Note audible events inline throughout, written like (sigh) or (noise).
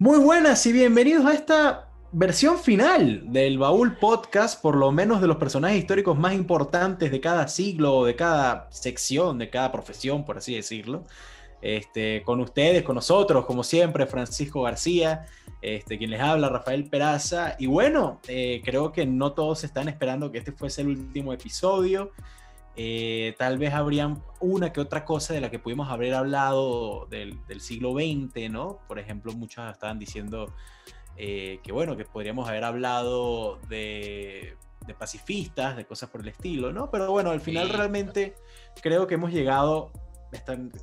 Muy buenas y bienvenidos a esta versión final del Baúl Podcast, por lo menos de los personajes históricos más importantes de cada siglo, de cada sección, de cada profesión, por así decirlo. Este, con ustedes, con nosotros, como siempre, Francisco García, este, quien les habla, Rafael Peraza. Y bueno, eh, creo que no todos están esperando que este fuese el último episodio. Eh, tal vez habrían una que otra cosa de la que pudimos haber hablado del, siglo XX, ¿no? Por ejemplo, muchos estaban diciendo eh, que, bueno, que podríamos haber hablado de, pacifistas, de cosas por el estilo, ¿no? Pero bueno, al final realmente creo que hemos llegado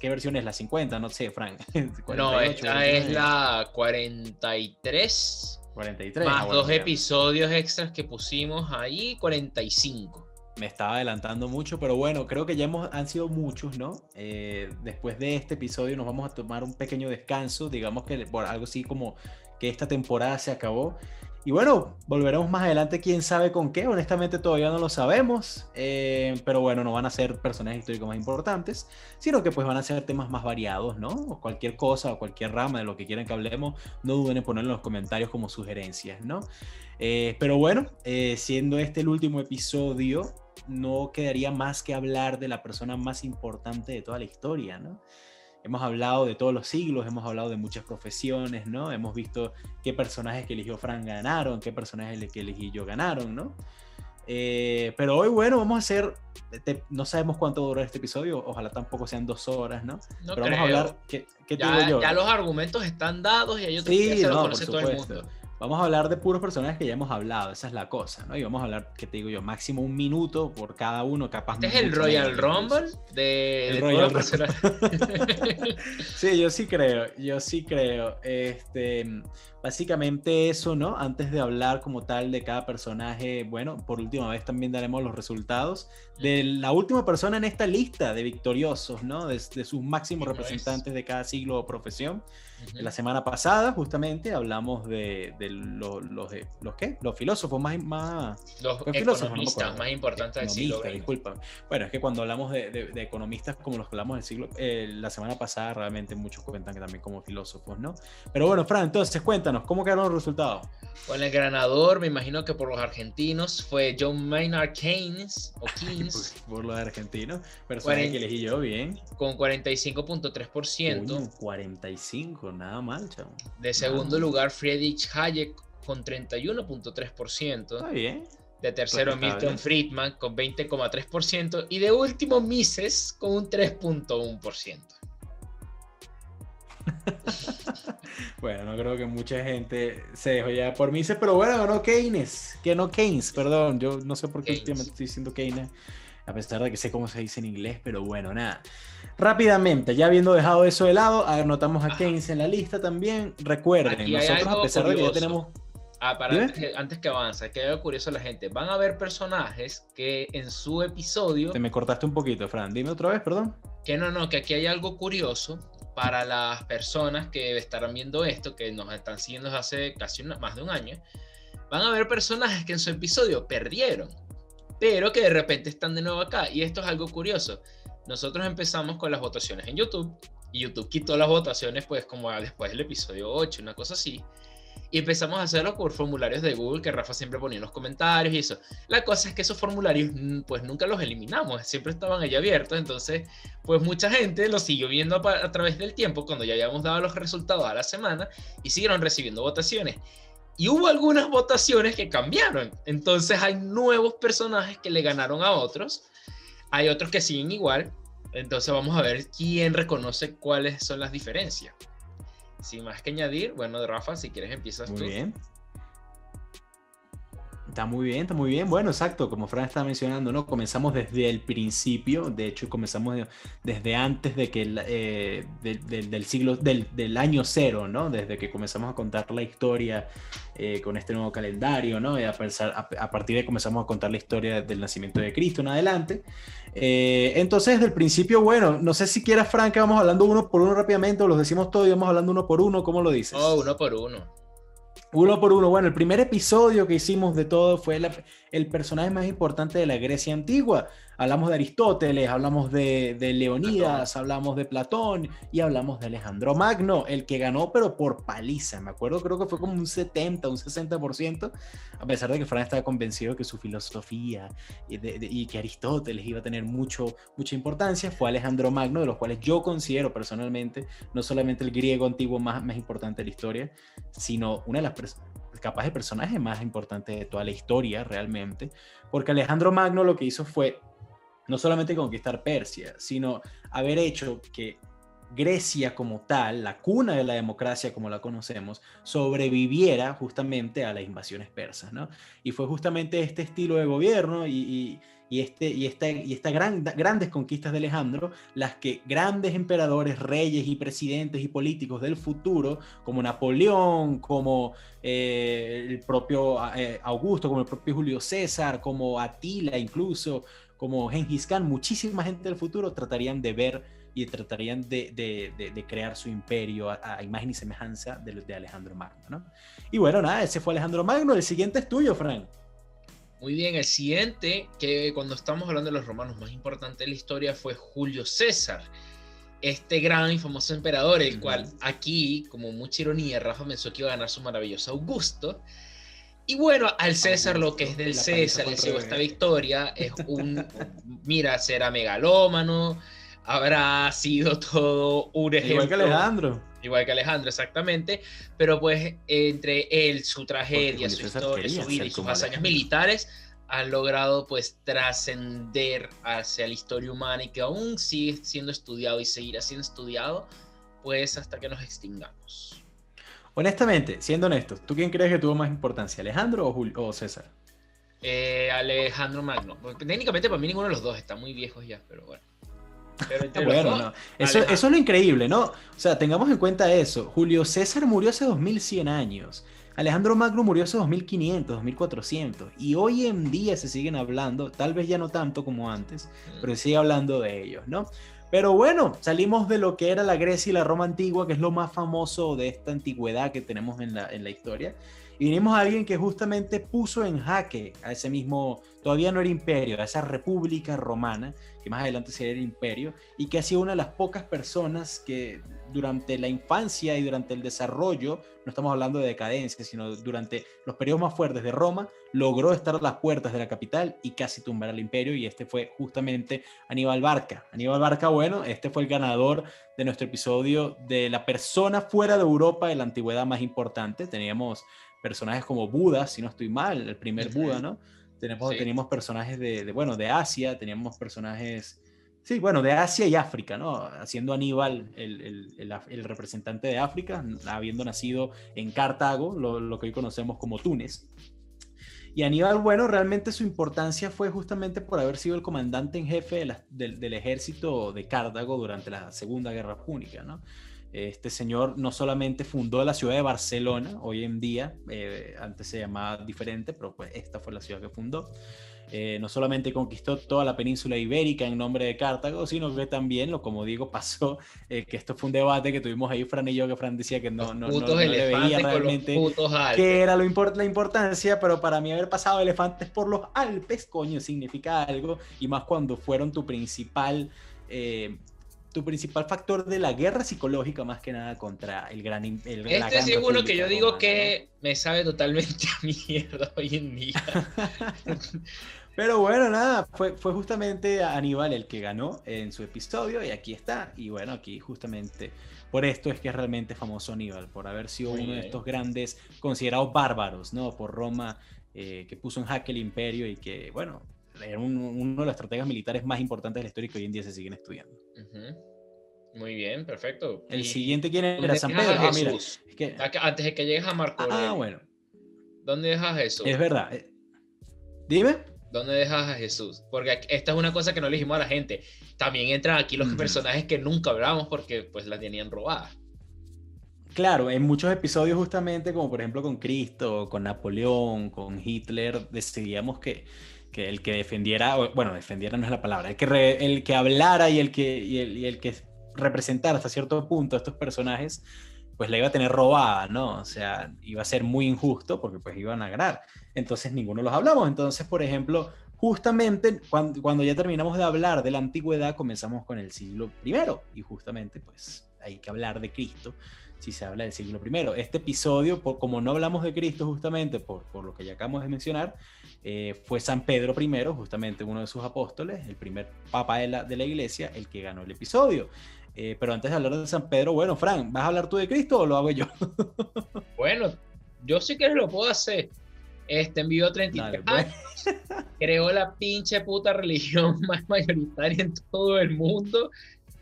¿Qué versión es? ¿La 50? No sé, Frank. (laughs) no, esta es la 43. 43. Más ah, dos episodios extras que pusimos ahí, 45 me estaba adelantando mucho, pero bueno, creo que ya hemos, han sido muchos, ¿no? Eh, después de este episodio nos vamos a tomar un pequeño descanso, digamos que por algo así como que esta temporada se acabó. Y bueno, volveremos más adelante, quién sabe con qué, honestamente todavía no lo sabemos, eh, pero bueno, no van a ser personajes históricos más importantes, sino que pues van a ser temas más variados, ¿no? O cualquier cosa o cualquier rama de lo que quieran que hablemos, no duden en ponerlo en los comentarios como sugerencias, ¿no? Eh, pero bueno, siendo este el último episodio, no quedaría más que hablar de la persona más importante de toda la historia, ¿no? Hemos hablado de todos los siglos, hemos hablado de muchas profesiones, ¿no? Hemos visto qué personajes que eligió Frank ganaron, qué personajes que elegí yo ganaron, ¿no? Eh, pero hoy, bueno, vamos a hacer, no sabemos cuánto duró este episodio, ojalá tampoco sean dos horas, ¿no? pero vamos a hablar, ¿qué, ya, yo? ya, los argumentos están dados y otros sí, que no, todo el mundo. Vamos a hablar de puros personajes que ya hemos hablado, esa es la cosa, ¿no? Y vamos a hablar, ¿qué te digo yo? Máximo un minuto por cada uno, capaz. ¿Este es el Royal Rumble de, el Royal Rumble. (laughs) sí, yo sí creo, yo sí creo. Este, básicamente eso, ¿no? Antes de hablar como tal de cada personaje, bueno, por última vez también daremos los resultados de la última persona en esta lista de victoriosos, ¿no? De, sus máximos representantes de cada siglo o profesión. La semana pasada, justamente, hablamos de, los, los, los, ¿qué? los filósofos más... más los economistas más importantes del siglo disculpa. Bueno, es que cuando hablamos de, economistas como los que hablamos del siglo... Eh, la semana pasada realmente muchos cuentan que también como filósofos, ¿no? Pero bueno, Fran, entonces cuéntanos, ¿cómo quedaron los resultados? Bueno, el ganador, me imagino que por los argentinos, fue John Maynard Keynes, o (laughs) Keynes. por, los argentinos, personaje que elegí yo, bien. Con 45.3%. 45 nada mal, chavo. De segundo lugar, Friedrich Hayek con 31.3%. Está bien. De tercero, Milton Friedman con 20,3%. Y de último, Mises con un 3.1%. (laughs) bueno, no creo que mucha gente se dejó ya por Mises, pero bueno, no Keynes, que no Keynes, perdón, yo no sé por qué estoy diciendo Keynes a pesar de que sé cómo se dice en inglés, pero bueno, nada. Rápidamente, ya habiendo dejado eso de lado, anotamos a Keynes en la lista también. Recuerden, nosotros a pesar de que ya tenemos... Ah, para antes que, antes que que algo curioso la gente. Van a ver personajes que en su episodio... Te me cortaste un poquito, Fran. Dime otra vez, perdón. Que no, no, que aquí hay algo curioso para las personas que estarán viendo esto, que nos están siguiendo desde hace casi más de un año. Van a ver personajes que en su episodio perdieron pero que de repente están de nuevo acá. Y esto es algo curioso. Nosotros empezamos con las votaciones en YouTube y YouTube quitó las votaciones pues como después del episodio 8, una cosa así. Y empezamos a hacerlo por formularios de Google que Rafa siempre ponía en los comentarios y eso. La cosa es que esos formularios pues nunca los eliminamos, siempre estaban ahí abiertos. Entonces pues mucha gente los siguió viendo a, a través del tiempo cuando ya habíamos dado los resultados a la semana y siguieron recibiendo votaciones. Y hubo algunas votaciones que cambiaron. Entonces hay nuevos personajes que le ganaron a otros. Hay otros que siguen igual. Entonces vamos a ver quién reconoce cuáles son las diferencias. Sin más que añadir, bueno, Rafa, si quieres empiezas Muy tú. Bien. Está muy bien, está muy bien. Bueno, exacto, como Fran está mencionando, ¿no? Comenzamos desde el principio, de hecho comenzamos desde antes de que eh, del siglo, del, año cero, ¿no? Desde que comenzamos a contar la historia eh, con este nuevo calendario, ¿no? Y a, pensar, a, partir de comenzamos a contar la historia del nacimiento de Cristo en adelante. Eh, entonces, desde el principio, bueno, no sé si quieras, Fran, que vamos hablando uno por uno rápidamente o los decimos todos y vamos hablando uno por uno, ¿cómo lo dices? Oh, uno por uno. Uno por uno. Bueno, el primer episodio que hicimos de todo fue el personaje más importante de la Grecia antigua. hablamos de Aristóteles, hablamos de, Leonidas, hablamos de Platón y hablamos de Alejandro Magno, el que ganó pero por paliza, me acuerdo, creo que fue como un 70, un 60%, a pesar de que Fran estaba convencido que su filosofía y, que Aristóteles iba a tener mucho, mucha importancia, fue Alejandro Magno, de los cuales yo considero personalmente no solamente el griego antiguo más, más importante de la historia, sino una de las capaz de personajes más importantes de toda la historia realmente, porque Alejandro Magno lo que hizo fue no solamente conquistar Persia, sino haber hecho que Grecia como tal, la cuna de la democracia como la conocemos, sobreviviera justamente a las invasiones persas, ¿no? Y fue justamente este estilo de gobierno y, este, y esta, y esta gran, grandes conquistas de Alejandro, las que grandes emperadores, reyes y presidentes y políticos del futuro, como Napoleón, como eh, el propio eh, Augusto, como el propio Julio César, como Atila incluso, como Genghis Khan, muchísima gente del futuro tratarían de ver y tratarían de, crear su imperio a, imagen y semejanza de, de Alejandro Magno. ¿no? Y bueno, nada, ese fue Alejandro Magno. El siguiente es tuyo, Frank. Muy bien, el siguiente, que cuando estamos hablando de los romanos más importante de la historia, fue Julio César. Este gran y famoso emperador, el cual aquí, como mucha ironía, Rafa pensó que iba a ganar su maravilloso Augusto. Y bueno, al César lo que es del César, le llegó esta victoria, es un, mira, será megalómano, habrá sido todo un ejemplo. Igual que Alejandro. Igual que Alejandro, exactamente. Pero pues entre él, su tragedia, su historia, su vida y sus hazañas militares, han logrado pues trascender hacia la historia humana y que aún sigue siendo estudiado y seguirá siendo estudiado pues hasta que nos extingamos. Honestamente, siendo honestos, ¿tú quién crees que tuvo más importancia, Alejandro o, César? Eh, Alejandro Magno. técnicamente para mí ninguno de los dos está muy viejos ya, pero bueno. (laughs) bueno, Eso, eso, es lo increíble, ¿no? O sea, tengamos en cuenta eso. Julio César murió hace 2100 años. Alejandro Magno murió hace 2500, 2400. Y hoy en día se siguen hablando, tal vez ya no tanto como antes, pero se sigue hablando de ellos, ¿no? Pero bueno, salimos de lo que era la Grecia y la Roma antigua, que es lo más famoso de esta antigüedad que tenemos en la, en la historia. Y vinimos a alguien que justamente puso en jaque a ese mismo, todavía no era imperio, a esa república romana, que más adelante sería el imperio, y que ha sido una de las pocas personas que durante la infancia y durante el desarrollo, no estamos hablando de decadencia, sino durante los periodos más fuertes de Roma, logró estar a las puertas de la capital y casi tumbar al imperio, y este fue justamente Aníbal Barca. Aníbal Barca, bueno, este fue el ganador de nuestro episodio de la persona fuera de Europa de la antigüedad más importante. Teníamos personajes como Buda, si no estoy mal, el primer Buda, ¿no? Tenemos, Teníamos personajes de, bueno, de Asia, teníamos personajes, sí, bueno, de Asia y África, ¿no? Haciendo Aníbal el, el, representante de África, habiendo nacido en Cartago, lo, que hoy conocemos como Túnez. Y Aníbal, bueno, realmente su importancia fue justamente por haber sido el comandante en jefe del, del, ejército de Cartago durante la Segunda Guerra Púnica, ¿no? Este señor no solamente fundó la ciudad de Barcelona, hoy en día, eh, antes se llamaba diferente, pero pues esta fue la ciudad que fundó. Eh, no solamente conquistó toda la península ibérica en nombre de Cartago, sino que también, lo como digo, pasó, eh, que esto fue un debate que tuvimos ahí Fran y yo, que Fran decía que no, no, no, le veía realmente qué era lo import la importancia, pero para mí haber pasado elefantes por los Alpes, coño, significa algo, y más cuando fueron tu principal tu principal factor de la guerra psicológica más que nada contra el gran el, Este es uno que yo digo que me sabe totalmente (laughs) a mierda hoy en día. (laughs) Pero bueno, nada, fue, fue justamente Aníbal el que ganó en su episodio y aquí está. Y bueno, aquí justamente por esto es que es realmente famoso Aníbal, por haber sido uno de estos grandes considerados bárbaros, ¿no? Por Roma, eh, que puso en jaque el imperio y que, bueno, era uno de los estrategas militares más importantes de la historia y que hoy en día se siguen estudiando. Muy bien, perfecto. El siguiente, ¿quién era? San Pedro. Ah, mira, Antes de que llegues a Marco. Ah, bueno. ¿Dónde dejas a Jesús? Es verdad. Eh, dime. ¿Dónde dejas a Jesús? Porque esta es una cosa que no le dijimos a la gente. También entran aquí los personajes que nunca hablamos porque pues la tenían robada. Claro, en muchos episodios justamente, como por ejemplo con Cristo, con Napoleón, con Hitler, decidíamos que que el que defendiera, bueno, defendiera no es la palabra, el que, el que hablara y el que, y el, que representara hasta cierto punto a estos personajes, pues la iba a tener robada, ¿no? O sea, iba a ser muy injusto porque pues iban a ganar. Entonces ninguno los hablamos. Entonces, por ejemplo, justamente cuando, cuando ya terminamos de hablar de la antigüedad, comenzamos con el siglo I y justamente pues hay que hablar de Cristo si se habla del siglo I. Este episodio, por, como no hablamos de Cristo justamente por, por lo que ya acabamos de mencionar, eh, fue San Pedro I, justamente uno de sus apóstoles, el primer papa de la, de la iglesia, el que ganó el episodio. Eh, pero antes de hablar de San Pedro, bueno, Fran, ¿vas a hablar tú de Cristo o lo hago yo? (laughs) bueno, yo sí que lo puedo hacer. Este envió 33 pues. (laughs) creó la pinche puta religión (laughs) más mayoritaria en todo el mundo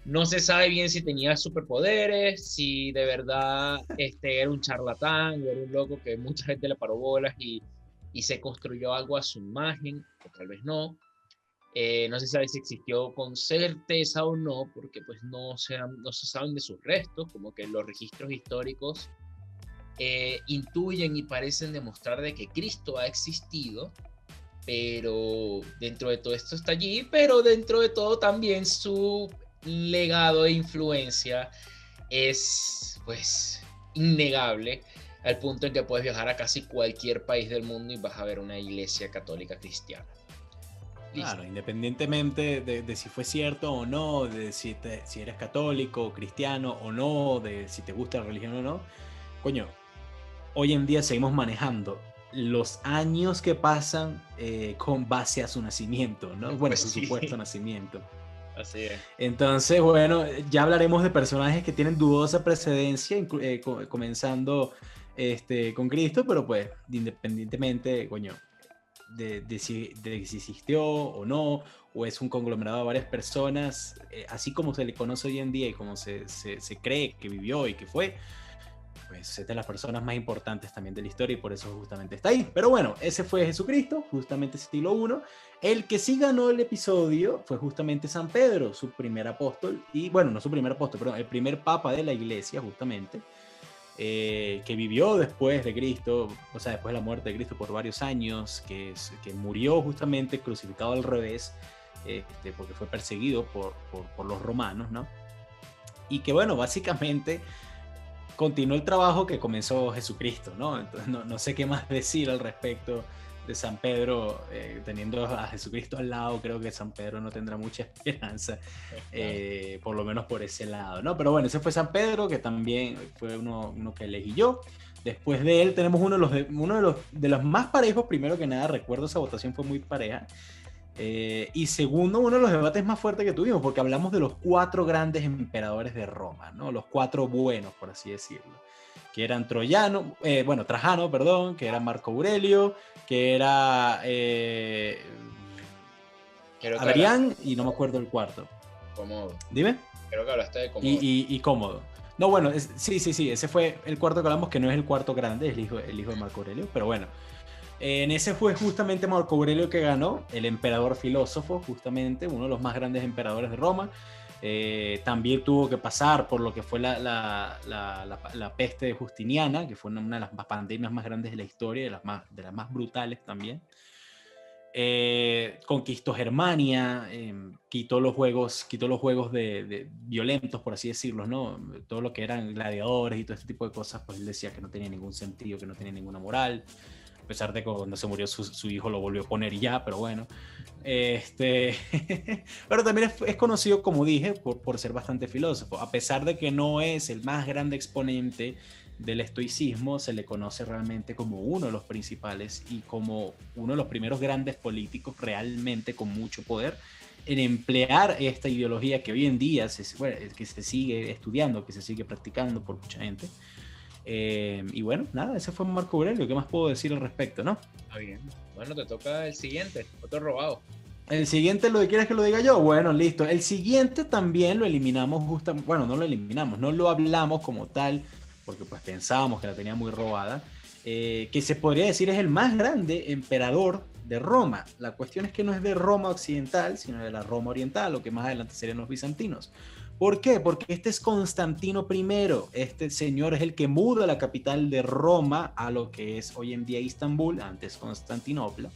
no se sabe bien si tenía superpoderes, si de verdad este, era un charlatán o era un loco que mucha gente le paró bolas y, se construyó algo a su imagen, o tal vez no. Eh, no se sabe si existió con certeza o no, porque pues no se, no se saben de sus restos, como que los registros históricos eh, intuyen y parecen demostrar de que Cristo ha existido, pero dentro de todo esto está allí, pero dentro de todo también su legado e influencia es pues innegable al punto en que puedes viajar a casi cualquier país del mundo y vas a ver una iglesia católica cristiana. Claro, independientemente de, si fue cierto o no, de si, si eres católico, cristiano o no, de si te gusta la religión o no, coño, hoy en día seguimos manejando los años que pasan eh, con base a su nacimiento, ¿no? (laughs) Bueno, pues su supuesto nacimiento. Así es. Entonces, bueno, ya hablaremos de personajes que tienen dudosa precedencia, eh, comenzando este, con Cristo, pero pues independientemente, coño, de, si, existió o no, o es un conglomerado de varias personas, eh, así como se le conoce hoy en día y como se, se, se cree que vivió y que fue, pues es de las personas más importantes también de la historia y por eso justamente está ahí. Pero bueno, ese fue Jesucristo, justamente estilo 1. El que sí ganó el episodio fue justamente San Pedro, su primer apóstol, y bueno, no su primer apóstol, pero el primer papa de la iglesia, justamente, eh, que vivió después de Cristo, o sea, después de la muerte de Cristo por varios años, que, que murió justamente crucificado al revés, este, porque fue perseguido por, por, por los romanos, ¿no? Y que bueno, básicamente continuó el trabajo que comenzó Jesucristo, ¿no? Entonces no, sé qué más (laughs) decir al respecto de San Pedro, eh, teniendo a Jesucristo al lado, creo que San Pedro no tendrá mucha (laughs) esperanza, eh, por lo menos por ese lado, ¿no? Pero bueno, ese fue San Pedro, que también fue uno, uno que elegí yo. Después de él tenemos uno de los, uno de los, de los más parejos, primero que nada, recuerdo esa votación fue muy pareja, eh, y segundo, uno de los debates más fuertes que tuvimos, porque hablamos de los cuatro grandes emperadores de Roma, ¿no? Los cuatro buenos, por así decirlo. Que eran Troyano, eh, bueno, Trajano, perdón, que era Marco Aurelio, que era eh, Adrián, y no me acuerdo el cuarto. Cómodo. Dime. Creo que hablaste de cómodo. Y, cómodo. No, bueno, sí, sí, sí, ese fue el cuarto que hablamos, que no es el cuarto grande, es el hijo, el hijo de Marco Aurelio, pero bueno. En ese fue justamente Marco Aurelio que ganó, el emperador filósofo, justamente, uno de los más grandes emperadores de Roma. Eh, también tuvo que pasar por lo que fue la, la, la, peste justiniana, que fue una, de las pandemias más grandes de la historia, de las más, de las más brutales también. Eh, conquistó Germania, em, quitó los juegos, quitó los juegos de, violentos, por así decirlo, ¿no? Todo lo que eran gladiadores y todo este tipo de cosas, pues él decía que no tenía ningún sentido, que no tenía ninguna moral a pesar de que cuando se murió su, hijo lo volvió a poner ya, pero bueno. Este, (laughs) pero también es, conocido, como dije, por, por, ser bastante filósofo. A pesar de que no es el más grande exponente del estoicismo, se le conoce realmente como uno de los principales y como uno de los primeros grandes políticos realmente con mucho poder en emplear esta ideología que hoy en día se, que se sigue estudiando, que se sigue practicando por mucha gente. Eh, y bueno, nada, ese fue Marco Aurelio. ¿Qué más puedo decir al respecto, no? Está bien. Bueno, te toca el siguiente, otro robado. El siguiente, ¿lo que quieres que lo diga yo? Bueno, listo. El siguiente también lo eliminamos justamente, bueno, no lo eliminamos, no lo hablamos como tal, porque pues pensábamos que la tenía muy robada, eh, que se podría decir es el más grande emperador de Roma. La cuestión es que no es de Roma occidental, sino de la Roma oriental, lo que más adelante serían los bizantinos. ¿Por qué? Porque este es Constantino I. Este señor es el que muda la capital de Roma a lo que es hoy en día Istambul, antes Constantinopla.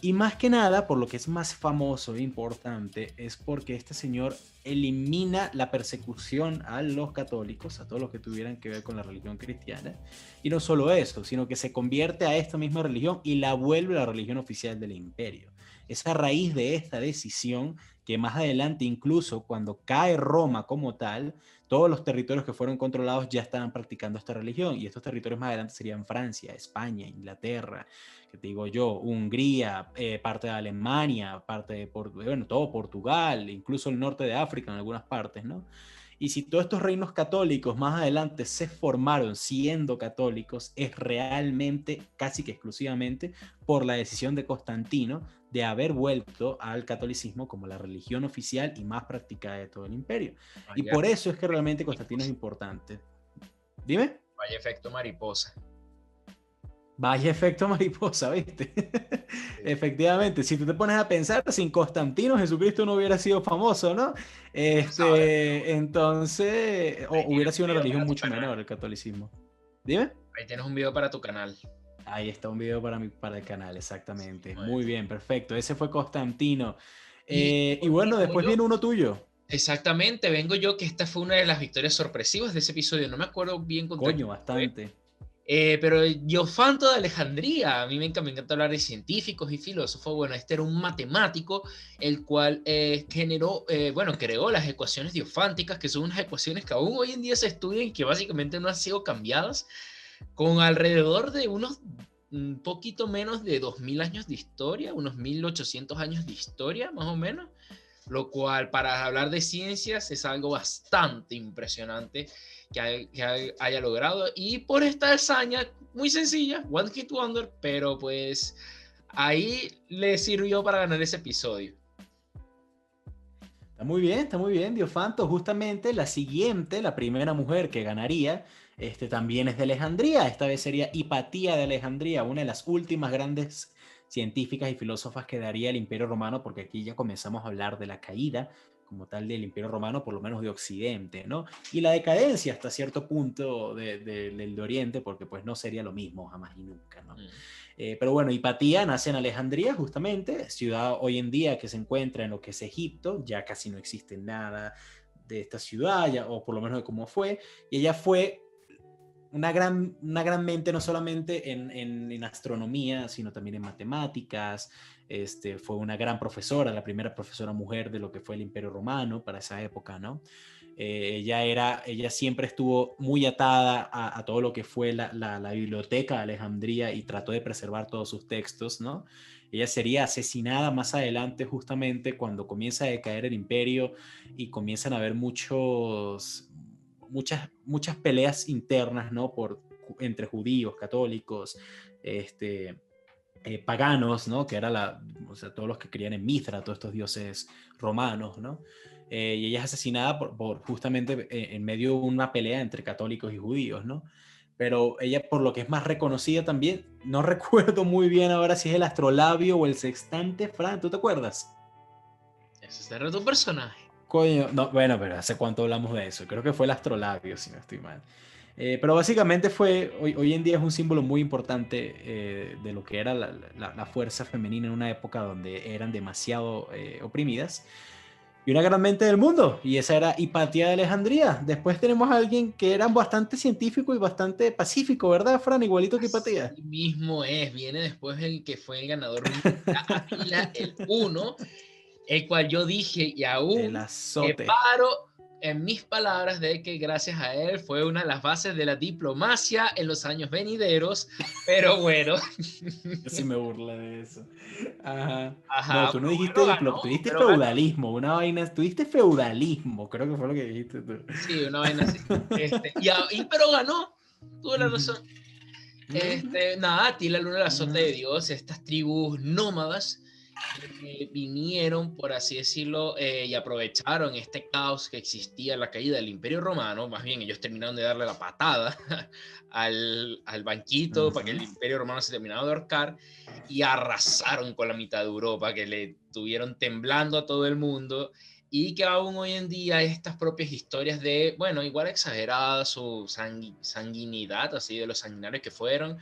Y más que nada, por lo que es más famoso e importante, es porque este señor elimina la persecución a los católicos, a todos los que tuvieran que ver con la religión cristiana. Y no solo eso, sino que se convierte a esta misma religión y la vuelve la religión oficial del imperio. Es a raíz de esta decisión que más adelante, incluso cuando cae Roma como tal, todos los territorios que fueron controlados ya estaban practicando esta religión y estos territorios más adelante serían Francia, España, Inglaterra, que te digo yo, Hungría, eh, parte de Alemania, parte de, bueno, todo Portugal, incluso el norte de África en algunas partes, ¿no? Y si todos estos reinos católicos más adelante se formaron siendo católicos, es realmente, casi que exclusivamente, por la decisión de Constantino de haber vuelto al catolicismo como la religión oficial y más practicada de todo el imperio. y por eso es que realmente Constantino es importante. Dime. Vaya efecto mariposa. Vaya efecto (laughs) mariposa, ¿viste? Efectivamente, si tú te pones a pensar, sin Constantino Jesucristo no hubiera sido famoso, ¿no? Este, entonces, hubiera sido una religión mucho menor el catolicismo. Dime. Ahí tienes un video para tu canal. Ahí está un video para, mi, para el canal, exactamente. Muy bien, perfecto. Ese fue Constantino. y, eh, bueno, después viene uno tuyo. Exactamente, vengo yo que esta fue una de las victorias sorpresivas de ese episodio. No me acuerdo bien con Coño, bastante. Eh, pero Diofanto de Alejandría, a mí me encanta, hablar de científicos y filósofos. Bueno, este era un matemático, el cual eh, generó, eh, bueno, creó las ecuaciones diofánticas, que son unas ecuaciones que aún hoy en día se estudian y que básicamente no han sido cambiadas, con alrededor de unos un poquito menos de 2000 años de historia, unos 1800 años de historia, más o menos lo cual para hablar de ciencias es algo bastante impresionante que, haya logrado. Y por esta hazaña muy sencilla, One Hit Wonder, pero pues ahí le sirvió para ganar ese episodio. Está muy bien, está muy bien, Diofanto. Justamente la siguiente, la primera mujer que ganaría, este también es de Alejandría. Esta vez sería Hipatía de Alejandría, una de las últimas grandes científicas y filósofas que daría el Imperio Romano, porque aquí ya comenzamos a hablar de la caída como tal del Imperio Romano, por lo menos de Occidente, ¿no? Y la decadencia hasta cierto punto del de, Oriente, porque pues no sería lo mismo jamás y nunca, ¿no? Mm. Eh, pero bueno, Hipatía nace en Alejandría, justamente, ciudad hoy en día que se encuentra en lo que es Egipto, ya casi no existe nada de esta ciudad, ya, o por lo menos de cómo fue, y ella fue una gran, una gran mente no solamente en, en, astronomía, sino también en matemáticas. Este, fue una gran profesora, la primera profesora mujer de lo que fue el Imperio Romano para esa época, ¿no? Eh, ella, era, ella siempre estuvo muy atada a, todo lo que fue la, la, la, biblioteca de Alejandría y trató de preservar todos sus textos, ¿no? Ella sería asesinada más adelante justamente cuando comienza a decaer el imperio y comienzan a haber muchos, muchas, muchas peleas internas, ¿no? Por, entre judíos, católicos, este, eh, paganos, ¿no? Que era la, o sea, todos los que creían en Mitra, todos estos dioses romanos, ¿no? Eh, y ella es asesinada por, justamente eh, en medio de una pelea entre católicos y judíos, ¿no? Pero ella, por lo que es más reconocida también, no (laughs) recuerdo muy bien ahora si es el astrolabio o el sextante, Fran, ¿tú te acuerdas? Ese es tu personaje. Coño, no, bueno, pero ¿hace cuánto hablamos de eso? Creo que fue el astrolabio, si no estoy mal. Eh, pero básicamente fue, hoy, hoy, en día es un símbolo muy importante eh, de lo que era la, la, fuerza femenina en una época donde eran demasiado eh, oprimidas. Y una gran mente del mundo, y esa era Hipatía de Alejandría. Después tenemos a alguien que era bastante científico y bastante pacífico, ¿verdad, Fran? Igualito que Hipatía. Así mismo es, viene después el que fue el ganador el 1 el cual yo dije y aún me paro en mis palabras de que gracias a él fue una de las bases de la diplomacia en los años venideros, pero (laughs) bueno. sí me burla de eso. Ajá. no, tú no dijiste diplomacia, tú dijiste feudalismo, una vaina, tú dijiste feudalismo, creo que fue lo que dijiste tú. Sí, una vaina así. Este, y, pero ganó, tuve la razón. Este, nada, Tila Luna, el azote de Dios, estas tribus nómadas que vinieron, por así decirlo, eh, y aprovecharon este caos que existía en la caída del Imperio Romano, más bien ellos terminaron de darle la patada (laughs) al, al banquito para que el Imperio Romano se terminara de ahorcar y arrasaron con la mitad de Europa, que le tuvieron temblando a todo el mundo y que aún hoy en día estas propias historias de, bueno, igual exagerada su sanguinidad, así de los sanguinarios que fueron,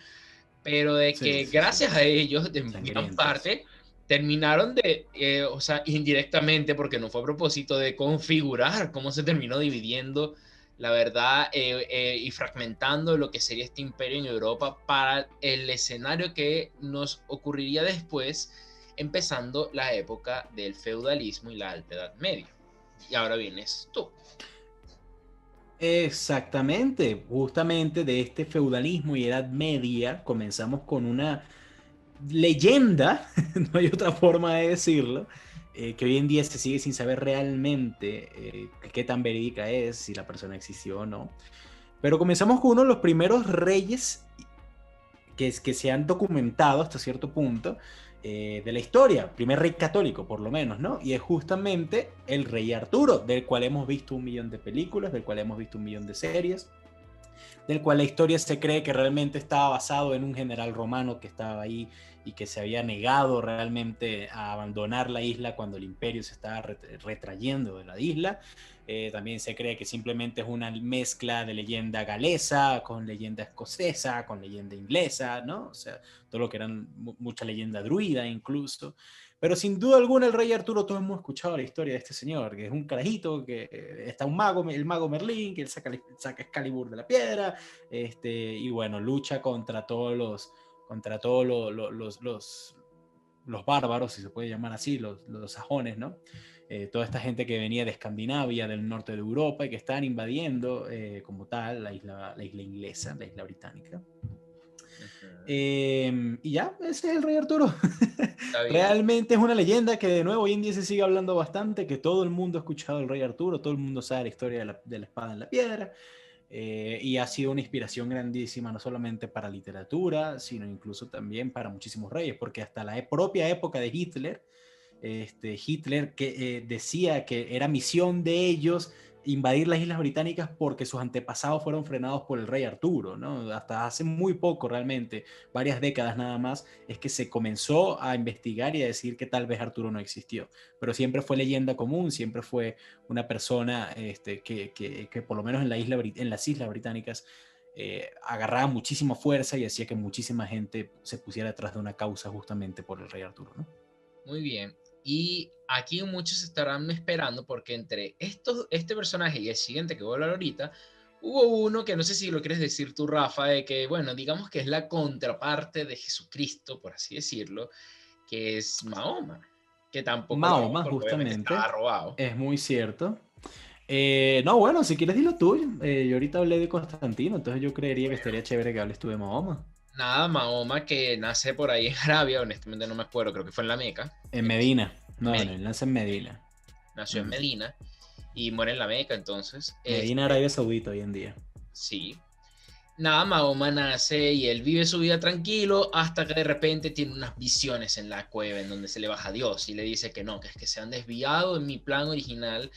pero de que gracias a ellos, de gran parte, terminaron de, eh, o sea, indirectamente, porque no fue a propósito de configurar cómo se terminó dividiendo, la verdad, eh, eh, y fragmentando lo que sería este imperio en Europa para el escenario que nos ocurriría después empezando la época del feudalismo y la alta edad media. Y ahora vienes tú. Exactamente, justamente de este feudalismo y edad media comenzamos con una leyenda, (laughs) no hay otra forma de decirlo, eh, que hoy en día se sigue sin saber realmente eh, qué tan verídica es, si la persona existió o no. Pero comenzamos con uno de los primeros reyes que, que se han documentado hasta cierto punto eh, de la historia, primer rey católico por lo menos, ¿no? Y es justamente el rey Arturo, del cual hemos visto un millón de películas, del cual hemos visto un millón de series, del cual la historia se cree que realmente estaba basado en un general romano que estaba ahí y que se había negado realmente a abandonar la isla cuando el imperio se estaba retrayendo de la isla. Eh, también se cree que simplemente es una mezcla de leyenda galesa con leyenda escocesa, con leyenda inglesa, ¿no? O sea, todo lo que eran mucha leyenda druida incluso. Pero sin duda alguna el rey Arturo, todos hemos escuchado la historia de este señor, que es un carajito, que eh, está un mago, el mago Merlín, que él saca, saca Excalibur de la piedra, este, y bueno, lucha contra todos los, contra todos los, los, los, bárbaros, si se puede llamar así, los, los sajones, ¿no? Eh, toda esta gente que venía de Escandinavia, del norte de Europa y que estaban invadiendo eh, como tal la isla, la isla inglesa, la isla británica. Em, y ya, ese es el rey Arturo. Realmente es una leyenda que de nuevo hoy en día se sigue hablando bastante, que todo el mundo ha escuchado el rey Arturo, todo el mundo sabe la historia de la, de la espada en la piedra, eh, y ha sido una inspiración grandísima no solamente para literatura, sino incluso también para muchísimos reyes, porque hasta la e, propia época de Hitler, este, Hitler que, eh, decía que era misión de ellos invadir las Islas Británicas porque sus antepasados fueron frenados por el rey Arturo, ¿no? Hasta hace muy poco realmente, varias décadas nada más, es que se comenzó a investigar y a decir que tal vez Arturo no existió, pero siempre fue leyenda común, siempre fue una persona este, que, que, por lo menos en, la isla, en las Islas Británicas eh, agarraba muchísima fuerza y hacía que muchísima gente se pusiera detrás de una causa justamente por el rey Arturo. Muy bien. Y aquí muchos estarán esperando porque entre estos, este personaje y el siguiente que voy a hablar ahorita, hubo uno que no sé si lo quieres decir tú, Rafa, de que, bueno, digamos que es la contraparte de Jesucristo, por así decirlo, que es Mahoma, que tampoco... Mahoma, justamente. Robado. Es muy cierto. Eh, no, bueno, si quieres dilo tú. Eh, yo ahorita hablé de Constantino, entonces yo creería que estaría chévere que hables tú de Mahoma. Nada, Mahoma que nace por ahí en Arabia, honestamente no me acuerdo, creo que fue en la Meca. En Medina, no, no, nace en Medina. Nació en Medina y muere en la Meca, entonces. Medina, este, Arabia Saudita hoy en día. Sí. Nada, Mahoma nace y él vive su vida tranquilo hasta que de repente tiene unas visiones en la cueva en donde se le baja a Dios y le dice que no, que es que se han desviado en mi plan original.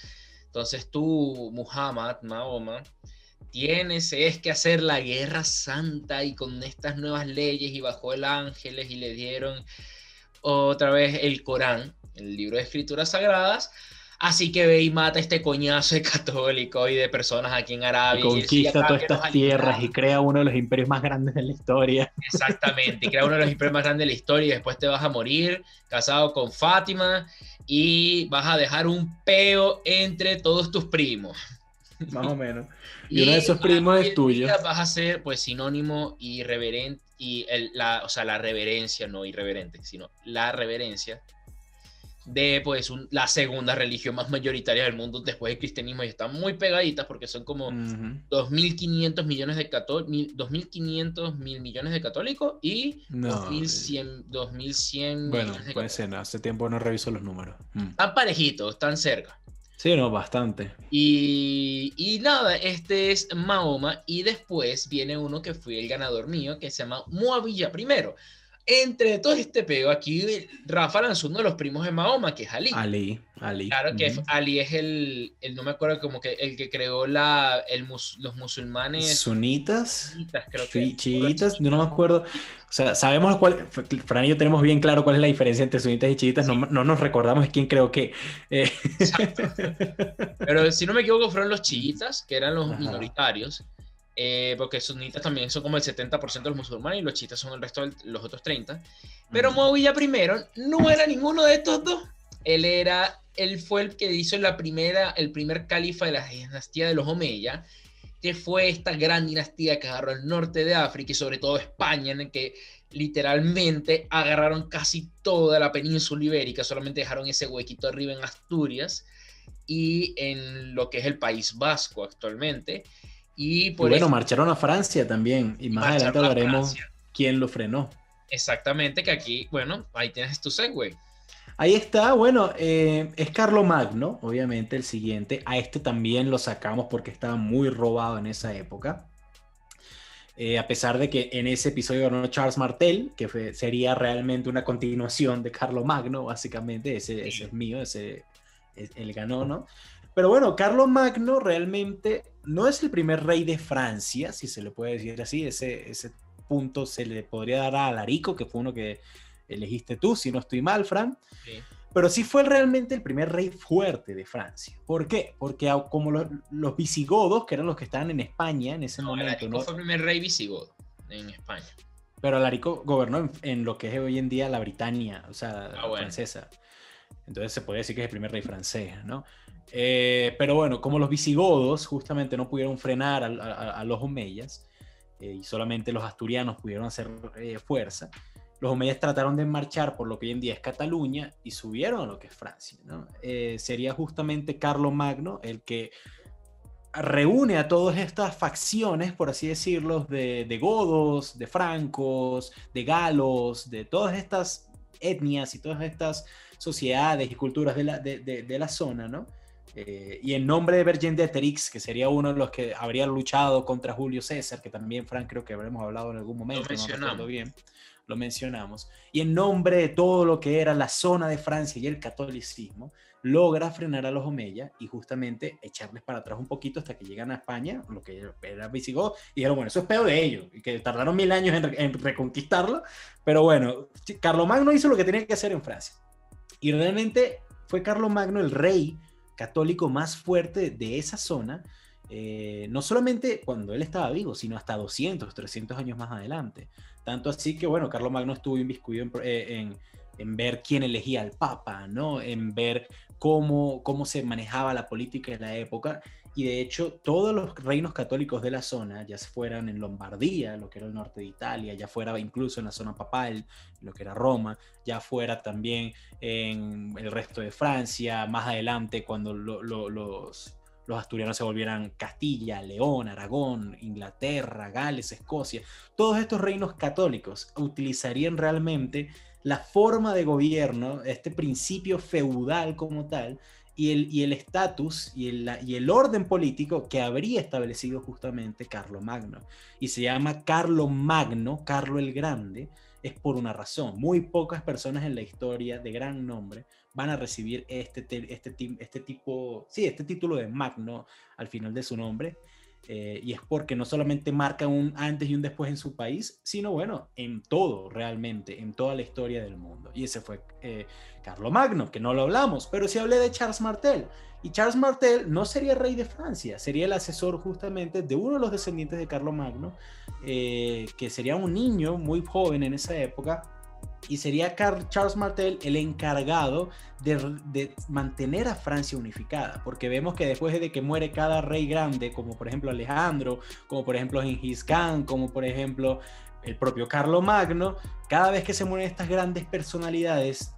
Entonces tú, Muhammad, Mahoma, tienes es que hacer la guerra santa y con estas nuevas leyes y bajó el ángeles y le dieron otra vez el Corán, el libro de escrituras sagradas. Así que ve y mata este coñazo de católico y de personas aquí en Arabia. Y conquista todas estas tierras y crea uno de los imperios más grandes de la historia. Exactamente, y crea uno de los imperios más grandes de la historia y después te vas a morir casado con Fátima y vas a dejar un peo entre todos tus primos. Más o menos. Y, uno de esos primos es tuyo. Vas a ser pues sinónimo irreverente y el, la, o sea, la reverencia, no irreverente, sino la reverencia de pues la segunda religión más mayoritaria del mundo después del cristianismo y están muy pegaditas porque son como 2.500 millones de católicos, 2.500 mil millones de católicos y 2.100, 2100 bueno, puede ser, hace tiempo no reviso los números. Mm. Están parejitos, están cerca. Sí, no, bastante. Y, y, nada, este es Mahoma y después viene uno que fue el ganador mío que se llama Moabilla primero. Entre todo este pego, aquí Rafa lanzó uno de los primos de Mahoma, que es Ali. Ali, Ali. Claro que Ali es el, el, no me acuerdo como que el que creó la, el los musulmanes. Sunitas. Creo que. Chiitas, no, me acuerdo. O sea, sabemos cuál, Fran y yo tenemos bien claro cuál es la diferencia entre sunitas y chiitas, no, no, nos recordamos quién creo que. Eh. Exacto. (laughs) Pero si no me equivoco, fueron los chiitas, que eran los minoritarios. Eh, porque sunitas también son como el 70% de los musulmanes y los chiitas son el resto de los otros 30. Pero Muawiyah primero no era ninguno de estos dos. Él era, él fue el que hizo la primera, el primer califa de la dinastía de los Omeya, que fue esta gran dinastía que agarró el norte de África y sobre todo España, en el que literalmente agarraron casi toda la península ibérica, solamente dejaron ese huequito arriba en Asturias y en lo que es el País Vasco actualmente. Y, por bueno, marcharon a Francia también, y más adelante hablaremos quién lo frenó. Exactamente, que aquí, bueno, ahí tienes tu segue. Ahí está, bueno, eh, es Carlo Magno, obviamente el siguiente. A este también lo sacamos porque estaba muy robado en esa época. Eh, a pesar de que en ese episodio ganó Charles Martel, que sería realmente una continuación de Carlo Magno, básicamente, ese, es mío, ese él ganó, ¿no? Pero bueno, Carlo Magno realmente no es el primer rey de Francia, si se le puede decir así, ese, ese punto se le podría dar a Alarico, que fue uno que elegiste tú, si no estoy mal, Fran. Pero sí fue realmente el primer rey fuerte de Francia. ¿Por qué? Porque como los, visigodos, que eran los que estaban en España en ese momento. Alarico fue el primer rey visigodo en España. Pero Alarico gobernó en, lo que es hoy en día la Britania, o sea, ah, francesa. Entonces se puede decir que es el primer rey francés, ¿no? Eh, pero bueno, como los visigodos justamente no pudieron frenar a, los omeyas eh, y solamente los asturianos pudieron hacer eh, fuerza, los omeyas trataron de marchar por lo que hoy en día es Cataluña y subieron a lo que es Francia. sería justamente Carlo Magno el que reúne a todas estas facciones, por así decirlo, de, de godos, de francos, de galos, de todas estas etnias y todas estas sociedades y culturas de la, de, la zona, ¿no? Eh, y en nombre de Vercingetorix, que sería uno de los que habría luchado contra Julio César, que también, Frank, creo que habremos hablado en algún momento, lo no bien, lo mencionamos, y en nombre de todo lo que era la zona de Francia y el catolicismo, logra frenar a los Omeya y justamente echarles para atrás un poquito hasta que llegan a España, lo que era visigodo, y dijeron, bueno, eso es peor de ellos, y que tardaron mil años en, en reconquistarlo, pero bueno, Carlomagno hizo lo que tenía que hacer en Francia. Y realmente fue Magno el rey católico más fuerte de esa zona, eh, no solamente cuando él estaba vivo, sino hasta 200, 300 años más adelante. Tanto así que, bueno, Magno estuvo inviscuido eh, en, en, ver quién elegía al Papa, ¿no? En ver cómo, cómo se manejaba la política en la época y de hecho todos los reinos católicos de la zona, ya fueran en Lombardía, lo que era el norte de Italia, ya fuera incluso en la zona papal, lo que era Roma, ya fuera también en el resto de Francia, más adelante cuando los, los asturianos se volvieran Castilla, León, Aragón, Inglaterra, Gales, Escocia, todos estos reinos católicos utilizarían realmente la forma de gobierno, este principio feudal como tal, y el estatus y, el, y, el, orden político que habría establecido justamente Carlo Magno. Y se llama Carlo Magno, Carlo el Grande, es por una razón. Muy pocas personas en la historia de gran nombre van a recibir este, este, este tipo, sí, este título de Magno al final de su nombre. Eh, y es porque no solamente marca un antes y un después en su país, sino bueno, en todo realmente, en toda la historia del mundo. Y ese fue eh, Carlo Magno, que no lo hablamos, pero sí hablé de Charles Martel. Y Charles Martel no sería rey de Francia, sería el asesor justamente de uno de los descendientes de Carlo Magno, eh, que sería un niño muy joven en esa época, y sería Charles Martel el encargado de, mantener a Francia unificada, porque vemos que después de que muere cada rey grande, como por ejemplo Alejandro, como por ejemplo Genghis Khan, como por ejemplo el propio Carlo Magno, cada vez que se mueren estas grandes personalidades,